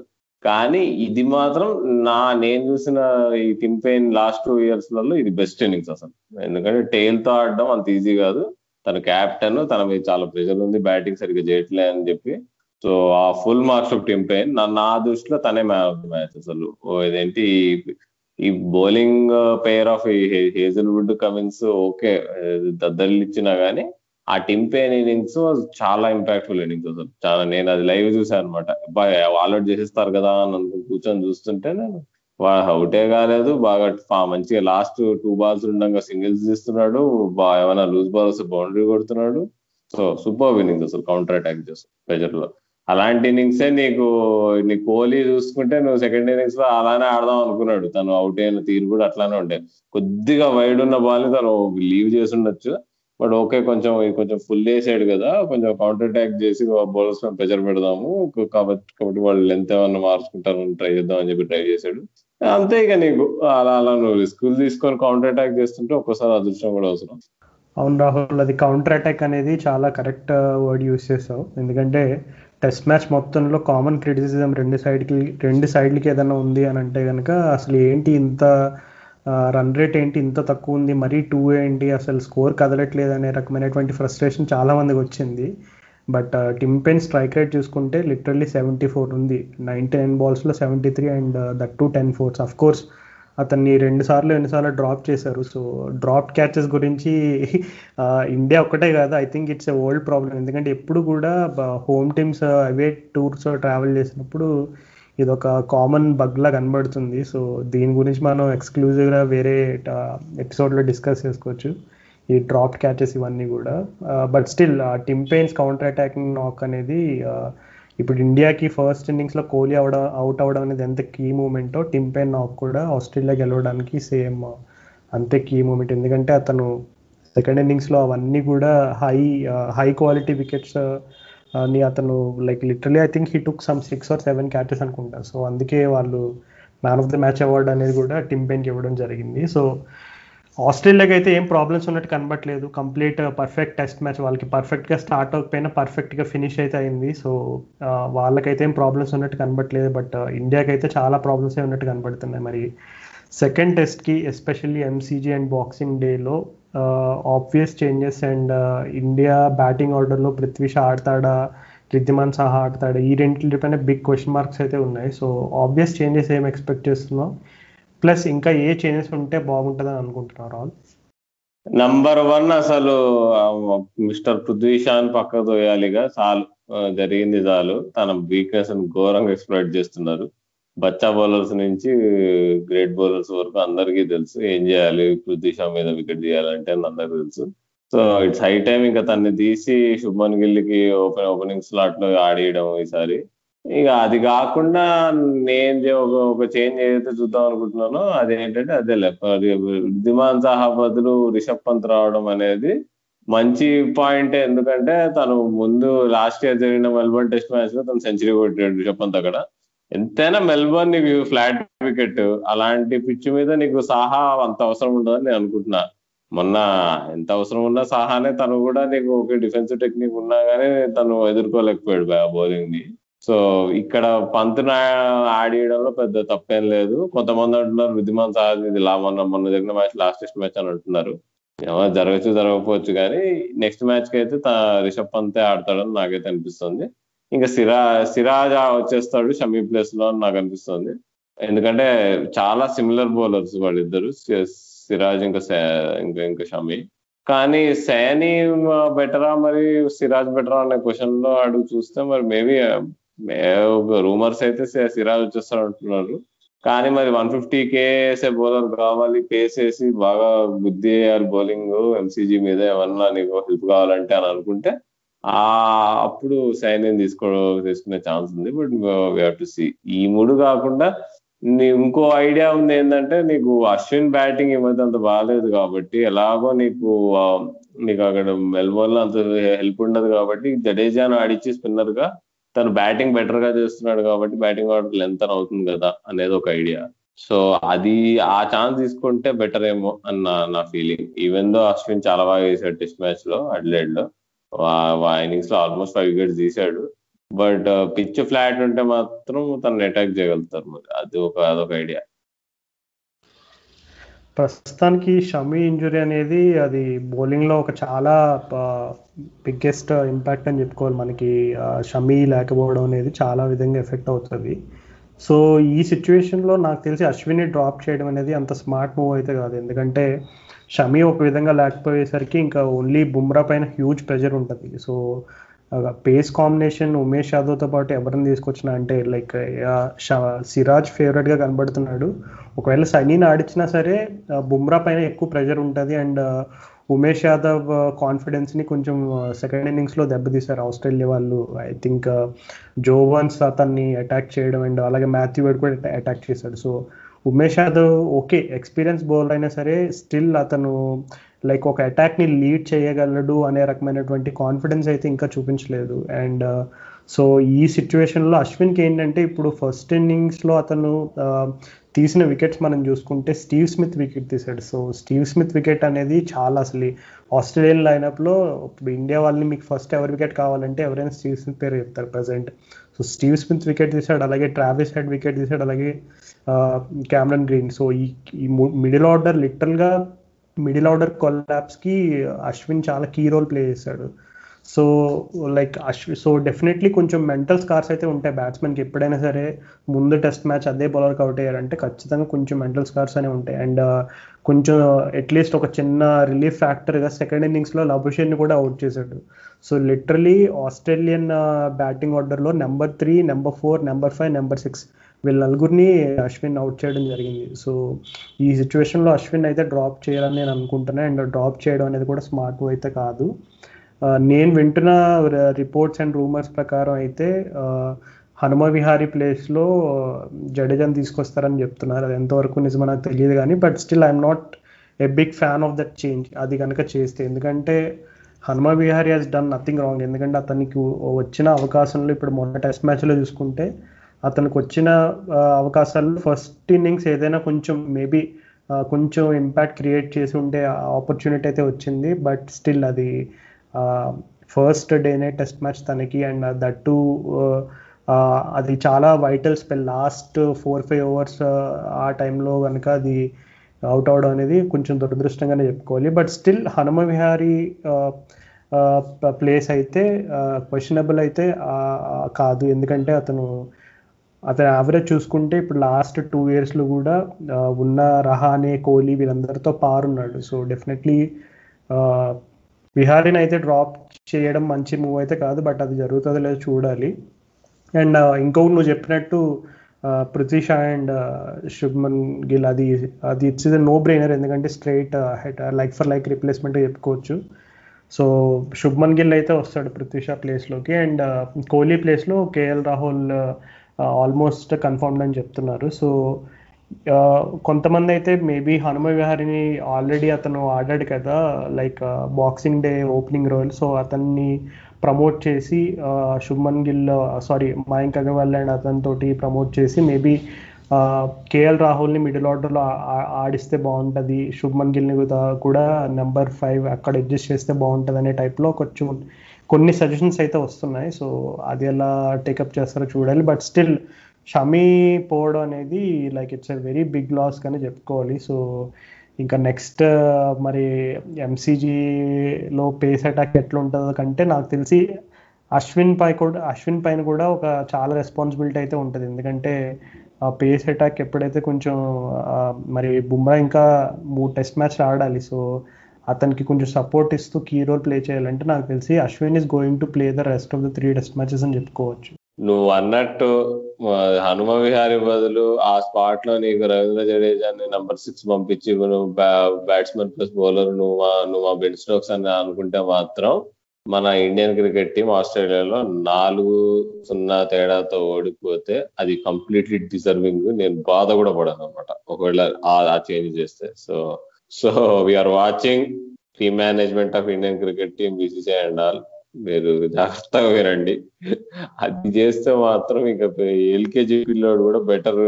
కానీ ఇది మాత్రం నా నేను చూసిన ఈ టిమ్ పెయిన్ లాస్ట్ టూ ఇయర్స్లలో ఇది బెస్ట్ ఇన్నింగ్స్ అసలు. ఎందుకంటే టైల్తో ఆడడం అంత ఈజీ కాదు. తన క్యాప్టెన్ తన మీద చాలా ప్రెజర్ ఉంది బ్యాటింగ్ సరిగ్గా చేయట్లే అని చెప్పి సో ఆ full marks of Tim Paine నా దృష్టిలో తనే మ్యాన్ ఆఫ్ ది మ్యాచ్ అసలు. ఇదేంటి? ఈ bowling pair of Hazlewood Cummins okay. దద్దరిల్లు ఇచ్చినా గానీ ఆ టిమ్ పెయిన్ ఇన్నింగ్స్ చాలా ఇంపాక్ట్ఫుల్ ఇన్నింగ్స్ అసలు. చాలా నేను అది లైవ్ చూసాను అనమాట ఆల్అౌట్ చేసేస్తారు కదా అని కూర్చొని చూస్తుంటే నేను అవుటే కాలేదు. బాగా మంచిగా లాస్ట్ టూ బాల్స్ ఉండగా సింగిల్స్ తీస్తున్నాడు. ఏమైనా లూజ్ బాల్స్ బౌండరీ కొడుతున్నాడు. సో సూపర్ ఇన్నింగ్స్ అసలు కౌంటర్ అటాక్ చేస్తాం ప్రెజర్లో అలాంటి ఇన్నింగ్సే నీకు నీ కోహ్లీ చూసుకుంటే నువ్వు సెకండ్ ఇన్నింగ్స్లో అలానే ఆడదాం అనుకున్నాడు. తను అవుట్ అయిన తీరు కూడా అట్లానే ఉండే. కొద్దిగా వైడ్ ఉన్న బాల్ని తను లీవ్ చేసి ఉండొచ్చు. బట్ ఓకే కొంచెం కొంచెం ఫుల్ వేసాడు కదా. కొంచెం కౌంటర్ అటాక్ చేసి బౌలర్స్ మీద ప్రెజర్ పెడదాము. కాబట్టి కాబట్టి వాళ్ళు లెంత్ ఏమన్నా మార్చుకుంటారు ట్రై చేద్దాం అని చెప్పి ట్రై చేశాడు. అంతే ఇక నీకు. అలా అలా నువ్వు రిస్కులు తీసుకొని కౌంటర్ అటాక్ చేస్తుంటే ఒక్కోసారి అదృష్టం కూడా అవసరం. అవును రాహుల్ అది కౌంటర్ అటాక్ అనేది చాలా కరెక్ట్ వర్డ్ యూస్ చేసావు. ఎందుకంటే టెస్ట్ మ్యాచ్ మొత్తంలో కామన్ క్రిటిసిజం రెండు సైడ్కి రెండు సైడ్లకి ఏదైనా ఉంది అని అంటే కనుక అసలు ఏంటి ఇంత రన్ రేట్ ఏంటి ఇంత తక్కువ ఉంది? మరీ టూ ఏంటి? అసలు స్కోర్ కదలట్లేదు అనే రకమైనటువంటి ఫ్రస్ట్రేషన్ చాలామందికి వచ్చింది. But Tim Paine strike rate చూసుకుంటే లిటరల్లీ సెవెంటీ ఫోర్ ఉంది. Ninety nine బాల్స్లో seventy three and that two ten fours. Of course అతన్ని రెండు సార్లు డ్రాప్ చేశారు. సో డ్రాప్ క్యాచెస్ గురించి ఇండియా ఒక్కటే కాదు I think it's a old problem ఎందుకంటే ఎప్పుడు కూడా home teams away tours travel చేసినప్పుడు ఇది ఒక కామన్ బగ్లా కనబడుతుంది. సో దీని గురించి మనం ఎక్స్క్లూజివ్గా వేరే ఎపిసోడ్లో డిస్కస్ చేసుకోవచ్చు. ఈ డ్రాప్ క్యాచెస్ ఇవన్నీ కూడా. But still Tim Paine's counter attacking knock అనేది ఇప్పుడు ఇండియాకి ఫస్ట్ ఇన్నింగ్స్లో కోహ్లీ అవడం అవుట్ అవ్వడం అనేది ఎంత కీ మూమెంటో టిమ్ పెయిన్ నాక్ కూడా ఆస్ట్రేలియా గెలవడానికి సేమ్ అంతే కీ మూమెంట్ ఎందుకంటే అతను సెకండ్ ఇన్నింగ్స్లో అవన్నీ కూడా హై హై క్వాలిటీ వికెట్స్ అని అతను like literally I think he took some six or seven catches అనుకుంటా. సో అందుకే వాళ్ళు man of the match award అనేది కూడా టిమ్ పెయిన్కి ఇవ్వడం జరిగింది. సో ఆస్ట్రేలియాకి అయితే ఏం ప్రాబ్లమ్స్ ఉన్నట్టు కనబట్లేదు కంప్లీట్ పర్ఫెక్ట్ టెస్ట్ మ్యాచ్ వాళ్ళకి పర్ఫెక్ట్గా స్టార్ట్ అవ్వకపోయినా పర్ఫెక్ట్గా ఫినిష్ అయితే అయింది. సో uh, వాళ్ళకైతే ఏం ప్రాబ్లమ్స్ ఉన్నట్టు కనబట్లేదు బట్ ఇండియాకి uh, అయితే చాలా ప్రాబ్లమ్స్ ఉన్నట్టు కనబడుతున్నాయి. మరి సెకండ్ టెస్ట్కి ఎస్పెషల్లీ ఎంసీజీ అండ్ బాక్సింగ్ డేలో obvious changes and India batting ఆర్డర్లో పృథ్వీ షా ఆడతాడా? రిద్దిమాన్ సహా ఆడతాడా? ఈ రెండింటిపైన బిగ్ క్వశ్చన్ మార్క్స్ అయితే ఉన్నాయి. సో ఆబ్వియస్ చేంజెస్ ఏం ఎక్స్పెక్ట్ చేస్తున్నాం? ప్లస్ ఇంకా ఏ చేంజెస్ ఉంటే బాగుంటుందని అనుకుంటున్నారు ఆల్? నంబర్ వన్ అసలు మిస్టర్ పృథ్వీ షాన్ పక్క తోయాలిగా చాలు జరిగింది చాలు. తన వీక్నెస్ ఘోరంగా ఎక్స్ప్లోర్ చేస్తున్నారు. బచ్చా బౌలర్స్ నుంచి గ్రేట్ బౌలర్స్ వరకు అందరికీ తెలుసు ఏం చేయాలి పృథ్వీ షా మీద వికెట్ తీయాలంటే అందరికీ తెలుసు. సో ఇట్స్ హై టైం ఇంకా తన్ని తీసి శుభన్ గిల్కి ఓపెన్ ఓపెనింగ్ స్లాట్లో ఆడియడం ఈసారి. ఇక అది కాకుండా నేను ఒక ఒక చేంజ్ ఏదైతే చూద్దాం అనుకుంటున్నానో అదేంటంటే అదే రిద్దిమాన్ సాహా బదులు రిషబ్ పంత్ రావడం అనేది మంచి పాయింట్ ఎందుకంటే తను ముందు లాస్ట్ ఇయర్ జరిగిన మెల్బర్న్ టెస్ట్ మ్యాచ్లో తను సెంచరీ కొట్టాడు రిషబ్ పంత్ అక్కడ. ఎంతైనా మెల్బర్న్ నీకు ఫ్లాట్ వికెట్ అలాంటి పిచ్ మీద నీకు సాహా అంత అవసరం ఉండదని నేను అనుకుంటున్నా. మొన్న ఎంత అవసరం ఉన్నా సాహానే తను కూడా నీకు ఒక డిఫెన్సివ్ టెక్నిక్ ఉన్నా కానీ తను ఎదుర్కోలేకపోయాడు బౌలింగ్ని. సో ఇక్కడ పంతుని ఆడియడంలో పెద్ద తప్పేం లేదు. కొంతమంది అంటున్నారు విద్యమాన్ సాహజ్ ఇది లా మొన్న మొన్న జరిగిన మ్యాచ్ లాస్ట్ టెస్ట్ మ్యాచ్ అని అంటున్నారు. జరగచ్చు జరగకపోవచ్చు కానీ నెక్స్ట్ మ్యాచ్కి అయితే రిషబ్ పంతే ఆడతాడని నాకైతే అనిపిస్తుంది. ఇంకా సిరా సిరాజ్ వచ్చేస్తాడు షమీ ప్లేస్లో అని నాకు అనిపిస్తుంది. ఎందుకంటే చాలా సిమిలర్ బౌలర్స్ వాళ్ళిద్దరు సిరాజ్ ఇంకా ఇంకా ఇంకా షమీ కానీ సైని బెటరా మరి సిరాజ్ బెటరా అనే క్వశ్చన్లో అడుగు చూస్తే మరి మేబీ రూమర్స్ అయితే సిరాజ్ వచ్చేస్తాడు అంటున్నారు. కానీ మరి వన్ ఫిఫ్టీ కే వేసే బౌలర్ కావాలి పేస్ వేసి బాగా బుద్ధి వేయాలి బౌలింగ్ ఎంసీజీ మీద. ఏమన్నా నీకు హెల్ప్ కావాలంటే అని అనుకుంటే ఆ అప్పుడు సైన్ తీసుకో తీసుకునే ఛాన్స్ ఉంది. But to see. ఈ మూడు కాకుండా ఇంకో ఐడియా ఉంది ఏంటంటే నీకు అశ్విన్ బ్యాటింగ్ ఏమైతే అంత బాగాలేదు కాబట్టి ఎలాగో నీకు నీకు అక్కడ మెల్బోర్న్లో అంత హెల్ప్ ఉండదు కాబట్టి జడేజాను ఆడిచ్చి స్పిన్నర్గా తను బ్యాటింగ్ బెటర్గా చేస్తున్నాడు కాబట్టి బ్యాటింగ్ ఆర్డర్ లెంత్ అవుతుంది కదా అనేది ఒక ఐడియా సో అది ఆ ఛాన్స్ తీసుకుంటే బెటర్ ఏమో అన్న నా ఫీలింగ్ ఈవెన్ దో అశ్విన్ చాలా బాగా వేసాడు టెస్ట్ మ్యాచ్లో అడ్లైడ్లో ఇన్నింగ్స్లో ఆల్మోస్ట్ ఫైవ్ వికెట్స్ తీశాడు. బట్ పిచ్ ఫ్లాట్ ఉంటే మాత్రం తను అటాక్ చేయగలుగుతారు. మరి అది ఒక అదొక ఐడియా ప్రస్తుతానికి షమీ ఇంజురీ అనేది అది బౌలింగ్లో ఒక చాలా బిగ్గెస్ట్ ఇంపాక్ట్ అని చెప్పుకోవాలి మనకి. షమీ లేకపోవడం అనేది చాలా విధంగా ఎఫెక్ట్ అవుతుంది. సో ఈ సిచ్యువేషన్లో నాకు తెలిసి అశ్విని డ్రాప్ చేయడం అనేది అంత స్మార్ట్ మూవ్ అయితే కాదు. ఎందుకంటే షమీ ఒక విధంగా లేకపోయేసరికి ఇంకా ఓన్లీ బుమ్రా పైన హ్యూజ్ ప్రెషర్ ఉంటుంది. సో పేస్ కాంబినేషన్ ఉమేష్ యాదవ్తో పాటు ఎవరిని తీసుకొచ్చినా అంటే లైక్ సిరాజ్ ఫేవరెట్గా కనబడుతున్నాడు. ఒకవేళ సనీని ఆడించినా సరే బుమ్రా పైన ఎక్కువ ప్రెషర్ ఉంటుంది అండ్ ఉమేష్ యాదవ్ కాన్ఫిడెన్స్ని కొంచెం సెకండ్ ఇన్నింగ్స్లో దెబ్బతీశారు. ఆస్ట్రేలియా వాళ్ళు ఐ థింక్ జోవన్స్ అతన్ని అటాక్ చేయడం అండ్ అలాగే మాథ్యూ వేడ్ కూడా అటాక్ చేశాడు. So Umesh Yadav okay experience bowler అయినా సరే స్టిల్ అతను లైక్ ఒక అటాక్ని లీడ్ చేయగలడు అనే రకమైనటువంటి కాన్ఫిడెన్స్ అయితే ఇంకా చూపించలేదు. అండ్ సో uh, ఈ సిచ్యువేషన్లో అశ్విన్కి ఏంటంటే ఇప్పుడు ఫస్ట్ ఇన్నింగ్స్లో అతను uh, తీసిన వికెట్స్ మనం చూసుకుంటే స్టీవ్ స్మిత్ వికెట్ తీశాడు. సో స్టీవ్ స్మిత్ వికెట్ అనేది చాలా అసలు ఆస్ట్రేలియన్ లైనప్లో ఇప్పుడు ఇండియా వాళ్ళని మీకు ఫస్ట్ ఎవరి వికెట్ కావాలంటే ఎవరైనా స్టీవ్ స్మిత్ పేరు చెప్తారు present so Steve Smith wicket తీశాడు అలాగే ట్రావిస్ హెడ్ వికెట్ తీశాడు అలాగే క్యామరన్ గ్రీన్ సో ఈ ఈ మిడిల్ ఆర్డర్ లిటరల్గా మిడిల్ ఆర్డర్ కొలాబ్స్కి అశ్విన్ చాలా కీ రోల్ ప్లే చేశాడు. సో లైక్ అశ్వి సో డెఫినెట్లీ కొంచెం మెంటల్ స్కార్స్ అయితే ఉంటాయి బ్యాట్స్మెన్కి ఎప్పుడైనా సరే ముందు టెస్ట్ మ్యాచ్ అదే బౌలర్కి అవుట్ అయ్యారంటే ఖచ్చితంగా కొంచెం మెంటల్ స్కార్స్ అనే ఉంటాయి. అండ్ uh, కొంచెం అట్లీస్ట్ ఒక చిన్న రిలీఫ్ ఫ్యాక్టర్గా సెకండ్ ఇన్నింగ్స్లో లబుషేన్ని కూడా అవుట్ చేశాడు. సో లిటరలీ ఆస్ట్రేలియన్ బ్యాటింగ్ ఆర్డర్లో number three number four number five number six వీళ్ళ నలుగురిని అశ్విన్ అవుట్ చేయడం జరిగింది. సో ఈ సిచ్యువేషన్లో అశ్విన్ అయితే డ్రాప్ చేయాలని నేను అనుకుంటున్నాను అండ్ డ్రాప్ చేయడం అనేది కూడా స్మార్ట్ అయితే కాదు. నేను వింటున్న రిపోర్ట్స్ అండ్ రూమర్స్ ప్రకారం అయితే హనుమ విహారీ ప్లేస్లో జడేజాని తీసుకొస్తారని చెప్తున్నారు. అది ఎంతవరకు నిజమో నాకు తెలియదు కానీ but still I'm not a big fan of that change అది కనుక చేస్తే. ఎందుకంటే Hanuma Vihari has done nothing wrong ఎందుకంటే అతనికి వచ్చిన అవకాశంలో ఇప్పుడు మొన్న టెస్ట్ మ్యాచ్లో చూసుకుంటే అతనికి వచ్చిన అవకాశాల్లో ఫస్ట్ ఇన్నింగ్స్ ఏదైనా కొంచెం మేబీ కొంచెం ఇంపాక్ట్ క్రియేట్ చేసి ఉండే ఆపర్చునిటీ అయితే వచ్చింది. బట్ స్టిల్ అది ఫస్ట్ డేనే టెస్ట్ మ్యాచ్ తనకి అండ్ దట్ టు అది చాలా vital spell last four five overs ఆ టైంలో కనుక అది అవుట్ అవడం అనేది కొంచెం దురదృష్టంగానే చెప్పుకోవాలి. But still Hanuma Vihari place అయితే క్వశ్చనబుల్ అయితే కాదు. ఎందుకంటే అతను అతని యావరేజ్ చూసుకుంటే ఇప్పుడు లాస్ట్ టూ ఇయర్స్లో కూడా ఉన్న రహానే కోహ్లీ వీళ్ళందరితో పారున్నాడు. సో డెఫినెట్లీ విహారీని అయితే డ్రాప్ చేయడం మంచి మూవ్ అయితే కాదు బట్ అది జరుగుతుందో లేదో చూడాలి. అండ్ ఇంకొకటి నువ్వు చెప్పినట్టు పృథ్వీ షా అండ్ శుభ్మన్ గిల్ అది అది ఇట్స్ నో బ్రెయినర్ ఎందుకంటే straight like for like replacement చెప్పుకోవచ్చు. సో శుభ్మన్ గిల్ అయితే వస్తాడు పృథ్వీ షా ప్లేస్లోకి అండ్ కోహ్లీ ప్లేస్లో కేఎల్ రాహుల్ ఆల్మోస్ట్ కన్ఫర్మ్డ్ అని చెప్తున్నారు. సో కొంతమంది అయితే మేబీ హనుమ విహారిని ఆల్రెడీ అతను ఆడాడు కదా like boxing day opening role so అతన్ని ప్రమోట్ చేసి శుభ్మన్ గిల్ సారీ మయాంక్ అగర్వాల్ అండ్ అతనితోటి ప్రమోట్ చేసి మేబీ కేఎల్ రాహుల్ని మిడిల్ ఆర్డర్లో ఆడిస్తే బాగుంటుంది. శుభ్మన్ గిల్ని కూడా నెంబర్ ఫైవ్ అక్కడ అడ్జస్ట్ చేస్తే బాగుంటుంది అనే టైప్లో కొంచెం కొన్ని సజెషన్స్ అయితే వస్తున్నాయి. సో అది ఎలా టేకప్ చేస్తారో చూడాలి. బట్ స్టిల్ షమీ పోవడం అనేది like it's a very big loss కానీ చెప్పుకోవాలి. సో ఇంకా నెక్స్ట్ uh, మరి ఎంసీజీలో పేస్ అటాక్ ఎట్లా ఉంటుందో కంటే నాకు తెలిసి అశ్విన్ పై కూడా అశ్విన్ పైన కూడా ఒక చాలా రెస్పాన్సిబిలిటీ అయితే ఉంటుంది. ఎందుకంటే ఆ పేస్ అటాక్ ఎప్పుడైతే కొంచెం మరి బుమ్రా ఇంకా మూడు టెస్ట్ మ్యాచ్ ఆడాలి. సో అతనికి కొంచెం సపోర్ట్ ఇస్తూ కీ రోల్ ప్లే చేయాలంటే నాకు తెలిసి Ashwin is going to play the rest of the three test matches అని చెప్పుకోవచ్చు. నువ్వు అన్నట్టు హనుమ విహారి బదులు ఆ స్పాట్లో నీకు రవీంద్ర జడేజాని నంబర్ సిక్స్ పంపించి నువ్వు బ్యాట్స్మెన్ ప్లస్ బౌలర్ నువ్వు నువ్వు మా బెన్ స్టోక్స్ అని అనుకుంటే మాత్రం మన ఇండియన్ క్రికెట్ టీం ఆస్ట్రేలియాలో నాలుగు సున్నా తేడాతో ఓడిపోతే అది కంప్లీట్లీ డిజర్వింగ్ నేను బాధ కూడా పడను అనమాట ఒకవేళ ఆ చేంజ్ చేస్తే. So so we're watching team management of Indian cricket team BCCI and all మీరు జాగ్రత్తగా వినండి. అది చేస్తే మాత్రం ఇక ఎల్కేజీ పిల్లోడు కూడా better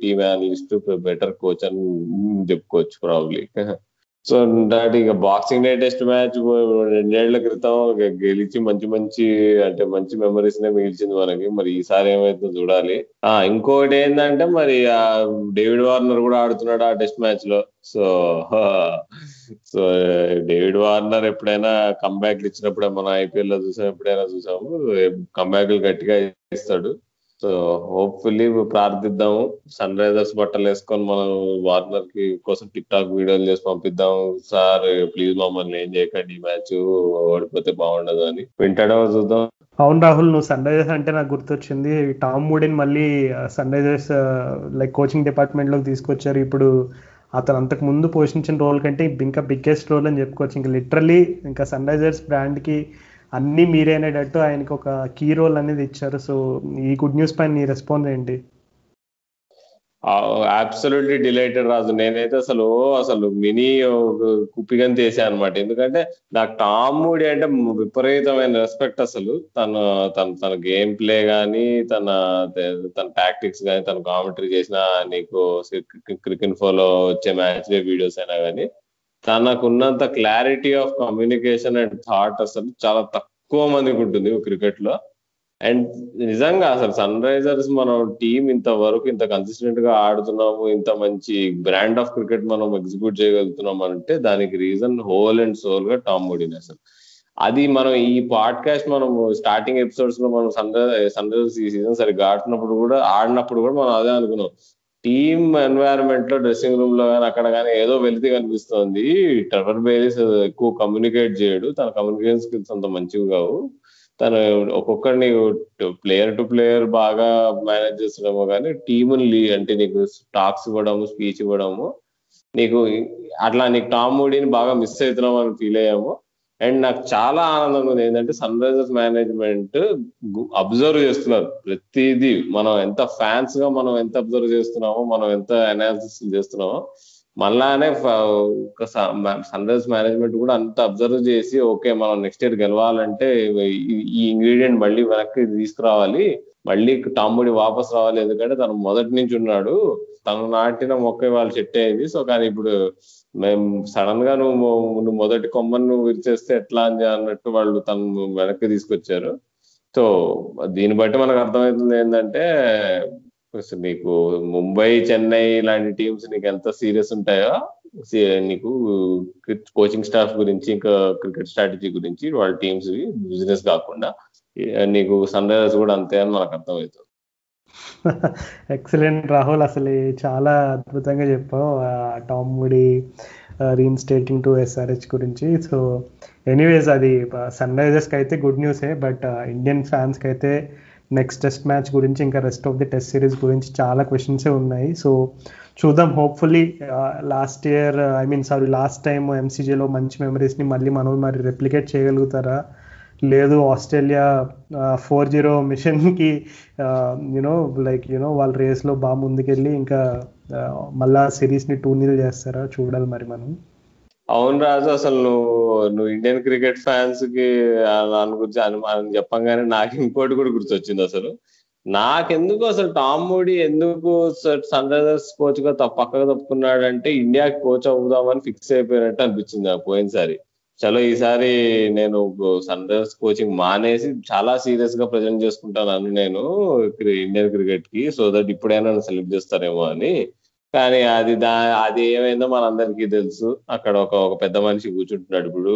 team analyst better coach అని చెప్పుకోవచ్చు ప్రాబ్లీ సో దాటి ఇక బాక్సింగ్ డే టెస్ట్ మ్యాచ్ రెండేళ్ళ క్రితం గెలిచి మంచి మంచి అంటే మంచి మెమరీస్ నే మిగిల్చింది మనకి. మరి ఈసారి ఏమైతుందో చూడాలి. ఆ ఇంకోటి ఏంటంటే మరి ఆ డేవిడ్ వార్నర్ కూడా ఆడుతున్నాడు ఆ టెస్ట్ మ్యాచ్లో. సో సో డేవిడ్ వార్నర్ ఎప్పుడైనా కంబ్యాక్లు ఇచ్చినప్పుడే మన ఐపీఎల్లో చూసాం ఎప్పుడైనా చూసాము. కంబ్యాక్లు గట్టిగా ఇస్తాడు. సో హోప్ఫుల్లీ ప్రార్థిద్దాము. సన్ రైజర్స్ బట్టలు వేసుకొని మనం వార్నర్కి కోసం టిక్ టాక్ వీడియోలు చేసి పంపిద్దాం సార్ ప్లీజ్ మమ్మల్ని ఏం చేయకండి ఈ మ్యాచ్ ఓడిపోతే బాగుండదు అని. వింటాడో చూద్దాం. అవును రాహుల్ నువ్వు సన్ రైజర్స్ అంటే నాకు గుర్తొచ్చింది. టామ్ మూడిని మళ్ళీ సన్ రైజర్స్ లైక్ కోచింగ్ డిపార్ట్మెంట్లోకి తీసుకొచ్చారు. ఇప్పుడు అతను అంతకు ముందు పోషించిన రోల్ కంటే ఇంకా బిగ్గెస్ట్ రోల్ అని చెప్పుకోవచ్చు. ఇంకా లిటరలీ ఇంకా సన్ రైజర్స్ బ్రాండ్కి అన్ని మీరే అనేటట్టు ఒక కీ రోల్ అనేది ఇచ్చారు. సో ఈ గుడ్ న్యూస్ పైన నీ రెస్పాన్స్ ఏంటి? Absolutely delighted Raju. నేనైతే అసలు అసలు మినీ కుప్పిగని తీసాను అనమాట ఎందుకంటే నాకు టామ్ మూడి అంటే విపరీతమైన రెస్పెక్ట్ అసలు. తను తన తన గేమ్ ప్లే గానీ తన తన టాక్టిక్స్ కానీ తన కామెంటరీ చేసిన నీకు క్రికెట్ ఫోలో వచ్చే మ్యాచ్ డే వీడియోస్ అయినా కానీ తనకున్నంత clarity of communication and thought అసలు చాలా తక్కువ మందికి ఉంటుంది క్రికెట్లో. అండ్ నిజంగా అసలు సన్ రైజర్స్ మనం టీం ఇంతవరకు ఇంత కన్సిస్టెంట్గా ఆడుతున్నాము ఇంత మంచి బ్రాండ్ ఆఫ్ క్రికెట్ మనం ఎగ్జిక్యూట్ చేయగలుగుతున్నాం అంటే దానికి రీజన్ హోల్ అండ్ సోల్గా టామ్ మూడీని అసలు. అది మనం ఈ పాడ్కాస్ట్ మనం స్టార్టింగ్ ఎపిసోడ్స్లో మనం సన్ సన్ రైజర్స్ ఈ సీజన్ సరిగ్గా ఆడుతున్నప్పుడు కూడా ఆడినప్పుడు కూడా మనం అదే అనుకున్నాం. టీమ్ ఎన్వైరన్మెంట్లో డ్రెస్సింగ్ రూమ్లో కానీ అక్కడ కానీ ఏదో వెలితి కనిపిస్తుంది. ట్రెవర్ బేరీస్ ఎక్కువ కమ్యూనికేట్ చేయడు. తన కమ్యూనికేషన్ స్కిల్స్ అంత మంచివి కావు. తను ఒక్కొక్కరిని ప్లేయర్ టు ప్లేయర్ బాగా మేనేజ్ చేస్తున్నామో కానీ టీముని అంటే నీకు టాక్స్ ఇవ్వడము స్పీచ్ ఇవ్వడము నీకు అట్లా నీకు టామ్ మూడీని బాగా మిస్ అవుతున్నాం అని ఫీల్ అయ్యాము. అండ్ నాకు చాలా ఆనందంగా ఉంది. ఏంటంటే సన్ రైజర్స్ మేనేజ్మెంట్ అబ్జర్వ్ చేస్తున్నారు. ప్రతిదీ మనం ఎంత ఫ్యాన్స్గా మనం ఎంత అబ్జర్వ్ చేస్తున్నామో మనం ఎంత అనాలిసిస్ చేస్తున్నామో మళ్ళానే సన్ రైజర్స్ మేనేజ్మెంట్ కూడా అంత అబ్జర్వ్ చేసి ఓకే మనం నెక్స్ట్ ఇయర్ గెలవాలంటే ఈ ఇంగ్రీడియంట్ మళ్ళీ వెనక్కి తీసుకురావాలి. మళ్ళీ టాంబుడి వాపస్ రావాలి. ఎందుకంటే తను మొదటి నుంచి ఉన్నాడు. తను నాటిన మొక్క వాళ్ళు చెట్టు అయింది సో కానీ ఇప్పుడు మేము సడన్గా నువ్వు నువ్వు మొదటి కొమ్మను నువ్వు విరిచేస్తే ఎట్లా అని అన్నట్టు వాళ్ళు తను వెనక్కి తీసుకొచ్చారు. సో దీన్ని బట్టి మనకు అర్థమవుతుంది ఏంటంటే నీకు ముంబై చెన్నై లాంటి టీమ్స్ నీకు ఎంత సీరియస్ ఉంటాయో నీకు కోచింగ్ స్టాఫ్ గురించి ఇంకా క్రికెట్ స్ట్రాటజీ గురించి వాళ్ళ టీమ్స్ బిజినెస్ కాకుండా నీకు సన్ రైజర్స్ కూడా అంతే అని మనకు అర్థమవుతుంది. ఎక్సలెంట్ రాహుల్ అసలు చాలా అద్భుతంగా చెప్పావు. Tom Moody reinstating to SRH గురించి. సో ఎనీవేస్ అది సన్ రైజర్స్కి అయితే గుడ్ న్యూసే బట్ ఇండియన్ ఫ్యాన్స్కి అయితే నెక్స్ట్ టెస్ట్ మ్యాచ్ గురించి ఇంకా rest of the test series గురించి చాలా క్వశ్చన్సే ఉన్నాయి. సో చూద్దాం. Hopefully last year I mean sorry last time ఎంసీజీలో మంచి మెమరీస్ని మళ్ళీ మనం మరి రెప్లికేట్ చేయగలుగుతారా? లేదు ఆస్ట్రేలియా ఫోర్ జీరో మిషన్కి you know like you know వాళ్ళ రేస్లో బాగా ముందుకెళ్ళి ఇంకా మళ్ళా సిరీస్ని టూ నీల్ చేస్తారా? చూడాలి మరి మనం. అవును రాజు అసలు నువ్వు నువ్వు ఇండియన్ క్రికెట్ ఫ్యాన్స్కి దాని గురించి అని చెప్పంగానే నాకు ఇంకోటి కూడా గుర్తొచ్చింది అసలు. నాకెందుకు అసలు టామ్ మూడీ ఎందుకు సన్ రైజర్స్ కోచ్గా పక్కగా తప్పుకున్నాడంటే ఇండియాకి కోచ్ అవుదామని ఫిక్స్ అయిపోయినట్టు అనిపించింది నాకు పోయినసారి. చలో ఈసారి నేను సన్ రైజర్స్ కోచింగ్ మానేసి చాలా సీరియస్గా ప్రజెంట్ చేసుకుంటాను నేను ఇండియన్ క్రికెట్కి సో దట్ ఇప్పుడైనా సెలెక్ట్ చేస్తారేమో అని. కానీ అది దా అది ఏమైందో మనందరికీ తెలుసు. అక్కడ ఒక ఒక పెద్ద మనిషి కూర్చుంటున్నాడు ఇప్పుడు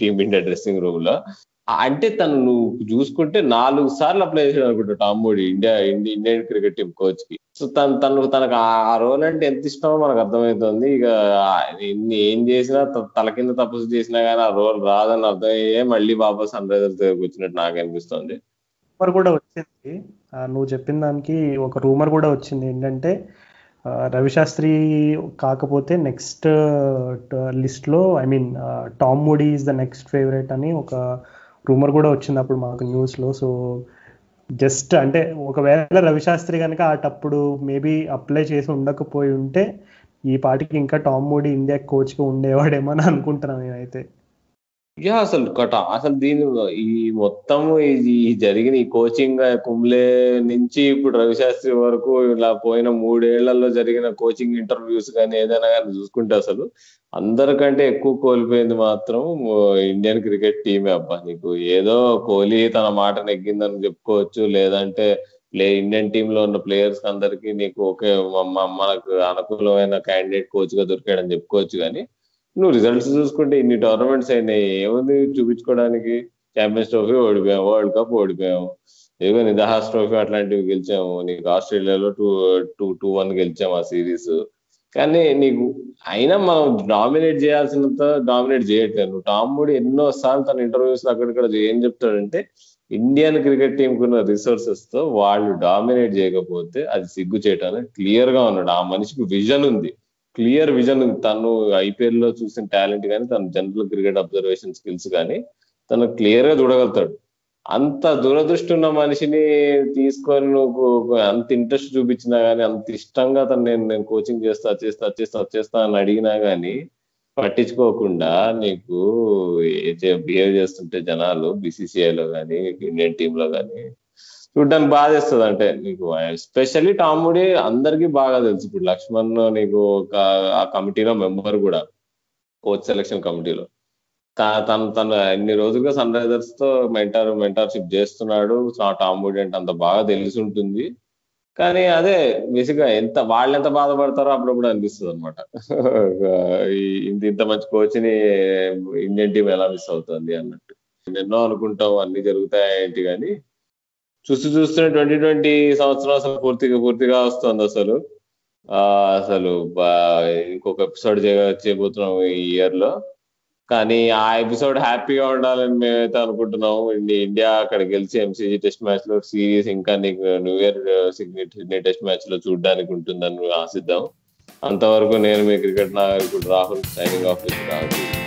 టీమిండియా డ్రెస్సింగ్ రూమ్లో. అంటే తను నువ్వు చూసుకుంటే నాలుగు సార్లు అప్లై చేసాడు అనుకుంటా Tom Moody India Indian cricket team కోచ్కి. So తను తను తనకు ఆ రోల్ అంటే ఎంత ఇష్టమో మనకు అర్థమవుతుంది. ఇక ఏం చేసినా తల కింద తపస్సు చేసినా కానీ ఆ రోల్ రాదని అర్థమయ్యే మళ్ళీ బాబా సన్ రైజర్స్ దగ్గరకు వచ్చినట్టు నాకు అనిపిస్తుంది. రూమర్ కూడా వచ్చింది. నువ్వు చెప్పిన దానికి ఒక రూమర్ కూడా వచ్చింది. ఏంటంటే రవిశాస్త్రి కాకపోతే నెక్స్ట్ లిస్ట్లో I mean Tom Moody is the next favourite అని ఒక రూమర్ కూడా వచ్చింది అప్పుడు మాకు న్యూస్లో సో జస్ట్ అంటే ఒకవేళ రవిశాస్త్రి కనుక అటప్పుడు మేబీ అప్లై చేసి ఉండకపోయి ఉంటే ఈ పాటికి ఇంకా టామ్ మూడీ ఇండియా కోచ్గా ఉండేవాడేమో అని అనుకుంటున్నాను నేనైతే. యా అసలు కట అసలు దీని ఈ మొత్తం ఇది జరిగిన ఈ కోచింగ్ కుంబ్లే నుంచి ఇప్పుడు రవిశాస్త్రి వరకు ఇలా పోయిన మూడేళ్ళలో జరిగిన కోచింగ్ ఇంటర్వ్యూస్ కానీ ఏదైనా కానీ చూసుకుంటే అసలు అందరికంటే ఎక్కువ కోల్పోయింది మాత్రం ఇండియన్ క్రికెట్ టీమే అబ్బా నీకు. ఏదో కోహ్లీ తన మాట నెగ్గిందని చెప్పుకోవచ్చు లేదంటే ప్లే ఇండియన్ టీమ్లో ఉన్న ప్లేయర్స్ అందరికి నీకు ఓకే మనకు అనుకూలమైన క్యాండిడేట్ కోచ్గా దొరికాడని చెప్పుకోవచ్చు కానీ నువ్వు రిజల్ట్స్ చూసుకుంటే ఇన్ని టోర్నమెంట్స్ అయినాయి ఏముంది చూపించుకోవడానికి? ఛాంపియన్స్ ట్రోఫీ ఓడిపోయాము వరల్డ్ కప్ ఓడిపోయాము ఏదో నిదహాస్ ట్రోఫీ అట్లాంటివి గెలిచాము నీకు ఆస్ట్రేలియాలో టూ టూ టూ వన్ గెలిచాము ఆ సిరీస్. కానీ నీకు అయినా మనం డామినేట్ చేయాల్సినంత డామినేట్ చేయట్లేదు. నువ్వు టామ్ మూడి ఎన్నో సార్లు తన ఇంటర్వ్యూస్ అక్కడిక్కడ ఏం చెప్తాడంటే ఇండియన్ క్రికెట్ టీం కున్న రిసోర్సెస్తో వాళ్ళు డామినేట్ చేయకపోతే అది సిగ్గు చేయటానికి క్లియర్గా ఉన్నాడు. ఆ మనిషికి విజన్ ఉంది. క్లియర్ విజన్ ఉంది. తను ఐపీఎల్లో చూసిన టాలెంట్ కానీ తన జనరల్ క్రికెట్ అబ్జర్వేషన్ స్కిల్స్ కానీ తను క్లియర్గా చూడగలుగుతాడు. అంత దురదృష్టి ఉన్న మనిషిని తీసుకొని నువ్వు అంత ఇంట్రెస్ట్ చూపించినా గానీ అంత ఇష్టంగా తను నేను నేను కోచింగ్ చేస్తా చేస్తా చేస్తా చేస్తా అని అడిగినా గానీ పట్టించుకోకుండా నీకు బిహేవ్ చేస్తుంటే జనాలు బీసీసీఐలో కానీ ఇండియన్ టీమ్లో కానీ చూడడానికి బాధేస్తుంది అంటే నీకు ఎస్పెషల్లీ టాముడి అందరికీ బాగా తెలుసు. ఇప్పుడు లక్ష్మణ్ నీకు ఒక ఆ కమిటీలో మెంబర్ కూడా కోచ్ సెలక్షన్ కమిటీలో తను తను ఎన్ని రోజులుగా సన్ రైజర్స్తో మెంటర్ మెంటార్షిప్ చేస్తున్నాడు. టాముడి అంటే అంత బాగా తెలిసి ఉంటుంది. కానీ అదే బేసిక్గా ఎంత వాళ్ళు ఎంత బాధపడతారో అప్పుడప్పుడు అనిపిస్తుంది అనమాట ఇంత ఇంత మంచి కోచ్ని ఇండియన్ టీం ఎలా మిస్ అవుతుంది అన్నట్టు. ఎన్నో అనుకుంటాం అన్ని జరుగుతాయి ఏంటి కానీ చూస్తూ చూస్తూనే ట్వంటీ ట్వంటీ సంవత్సరం అసలు పూర్తిగా పూర్తిగా వస్తుంది అసలు. ఆ, అసలు బా- ఇంకొక ఎపిసోడ్ చేయబోతున్నాం ఈ ఇయర్లో కానీ ఆ ఎపిసోడ్ హ్యాపీగా ఉండాలని మేమైతే అనుకుంటున్నాం ఇండియా అక్కడ గెలిచి ఎంసీజీ టెస్ట్ మ్యాచ్లో సిరీస్ ఇంకా నీకు న్యూ ఇయర్ సిగ్నే టెస్ట్ మ్యాచ్లో చూడడానికి ఉంటుందని ఆశిద్దాం. అంతవరకు నేను మీ క్రికెట్ నాయకుడు రాహుల్ సైనింగ్ ఆఫ్ రాహుల్.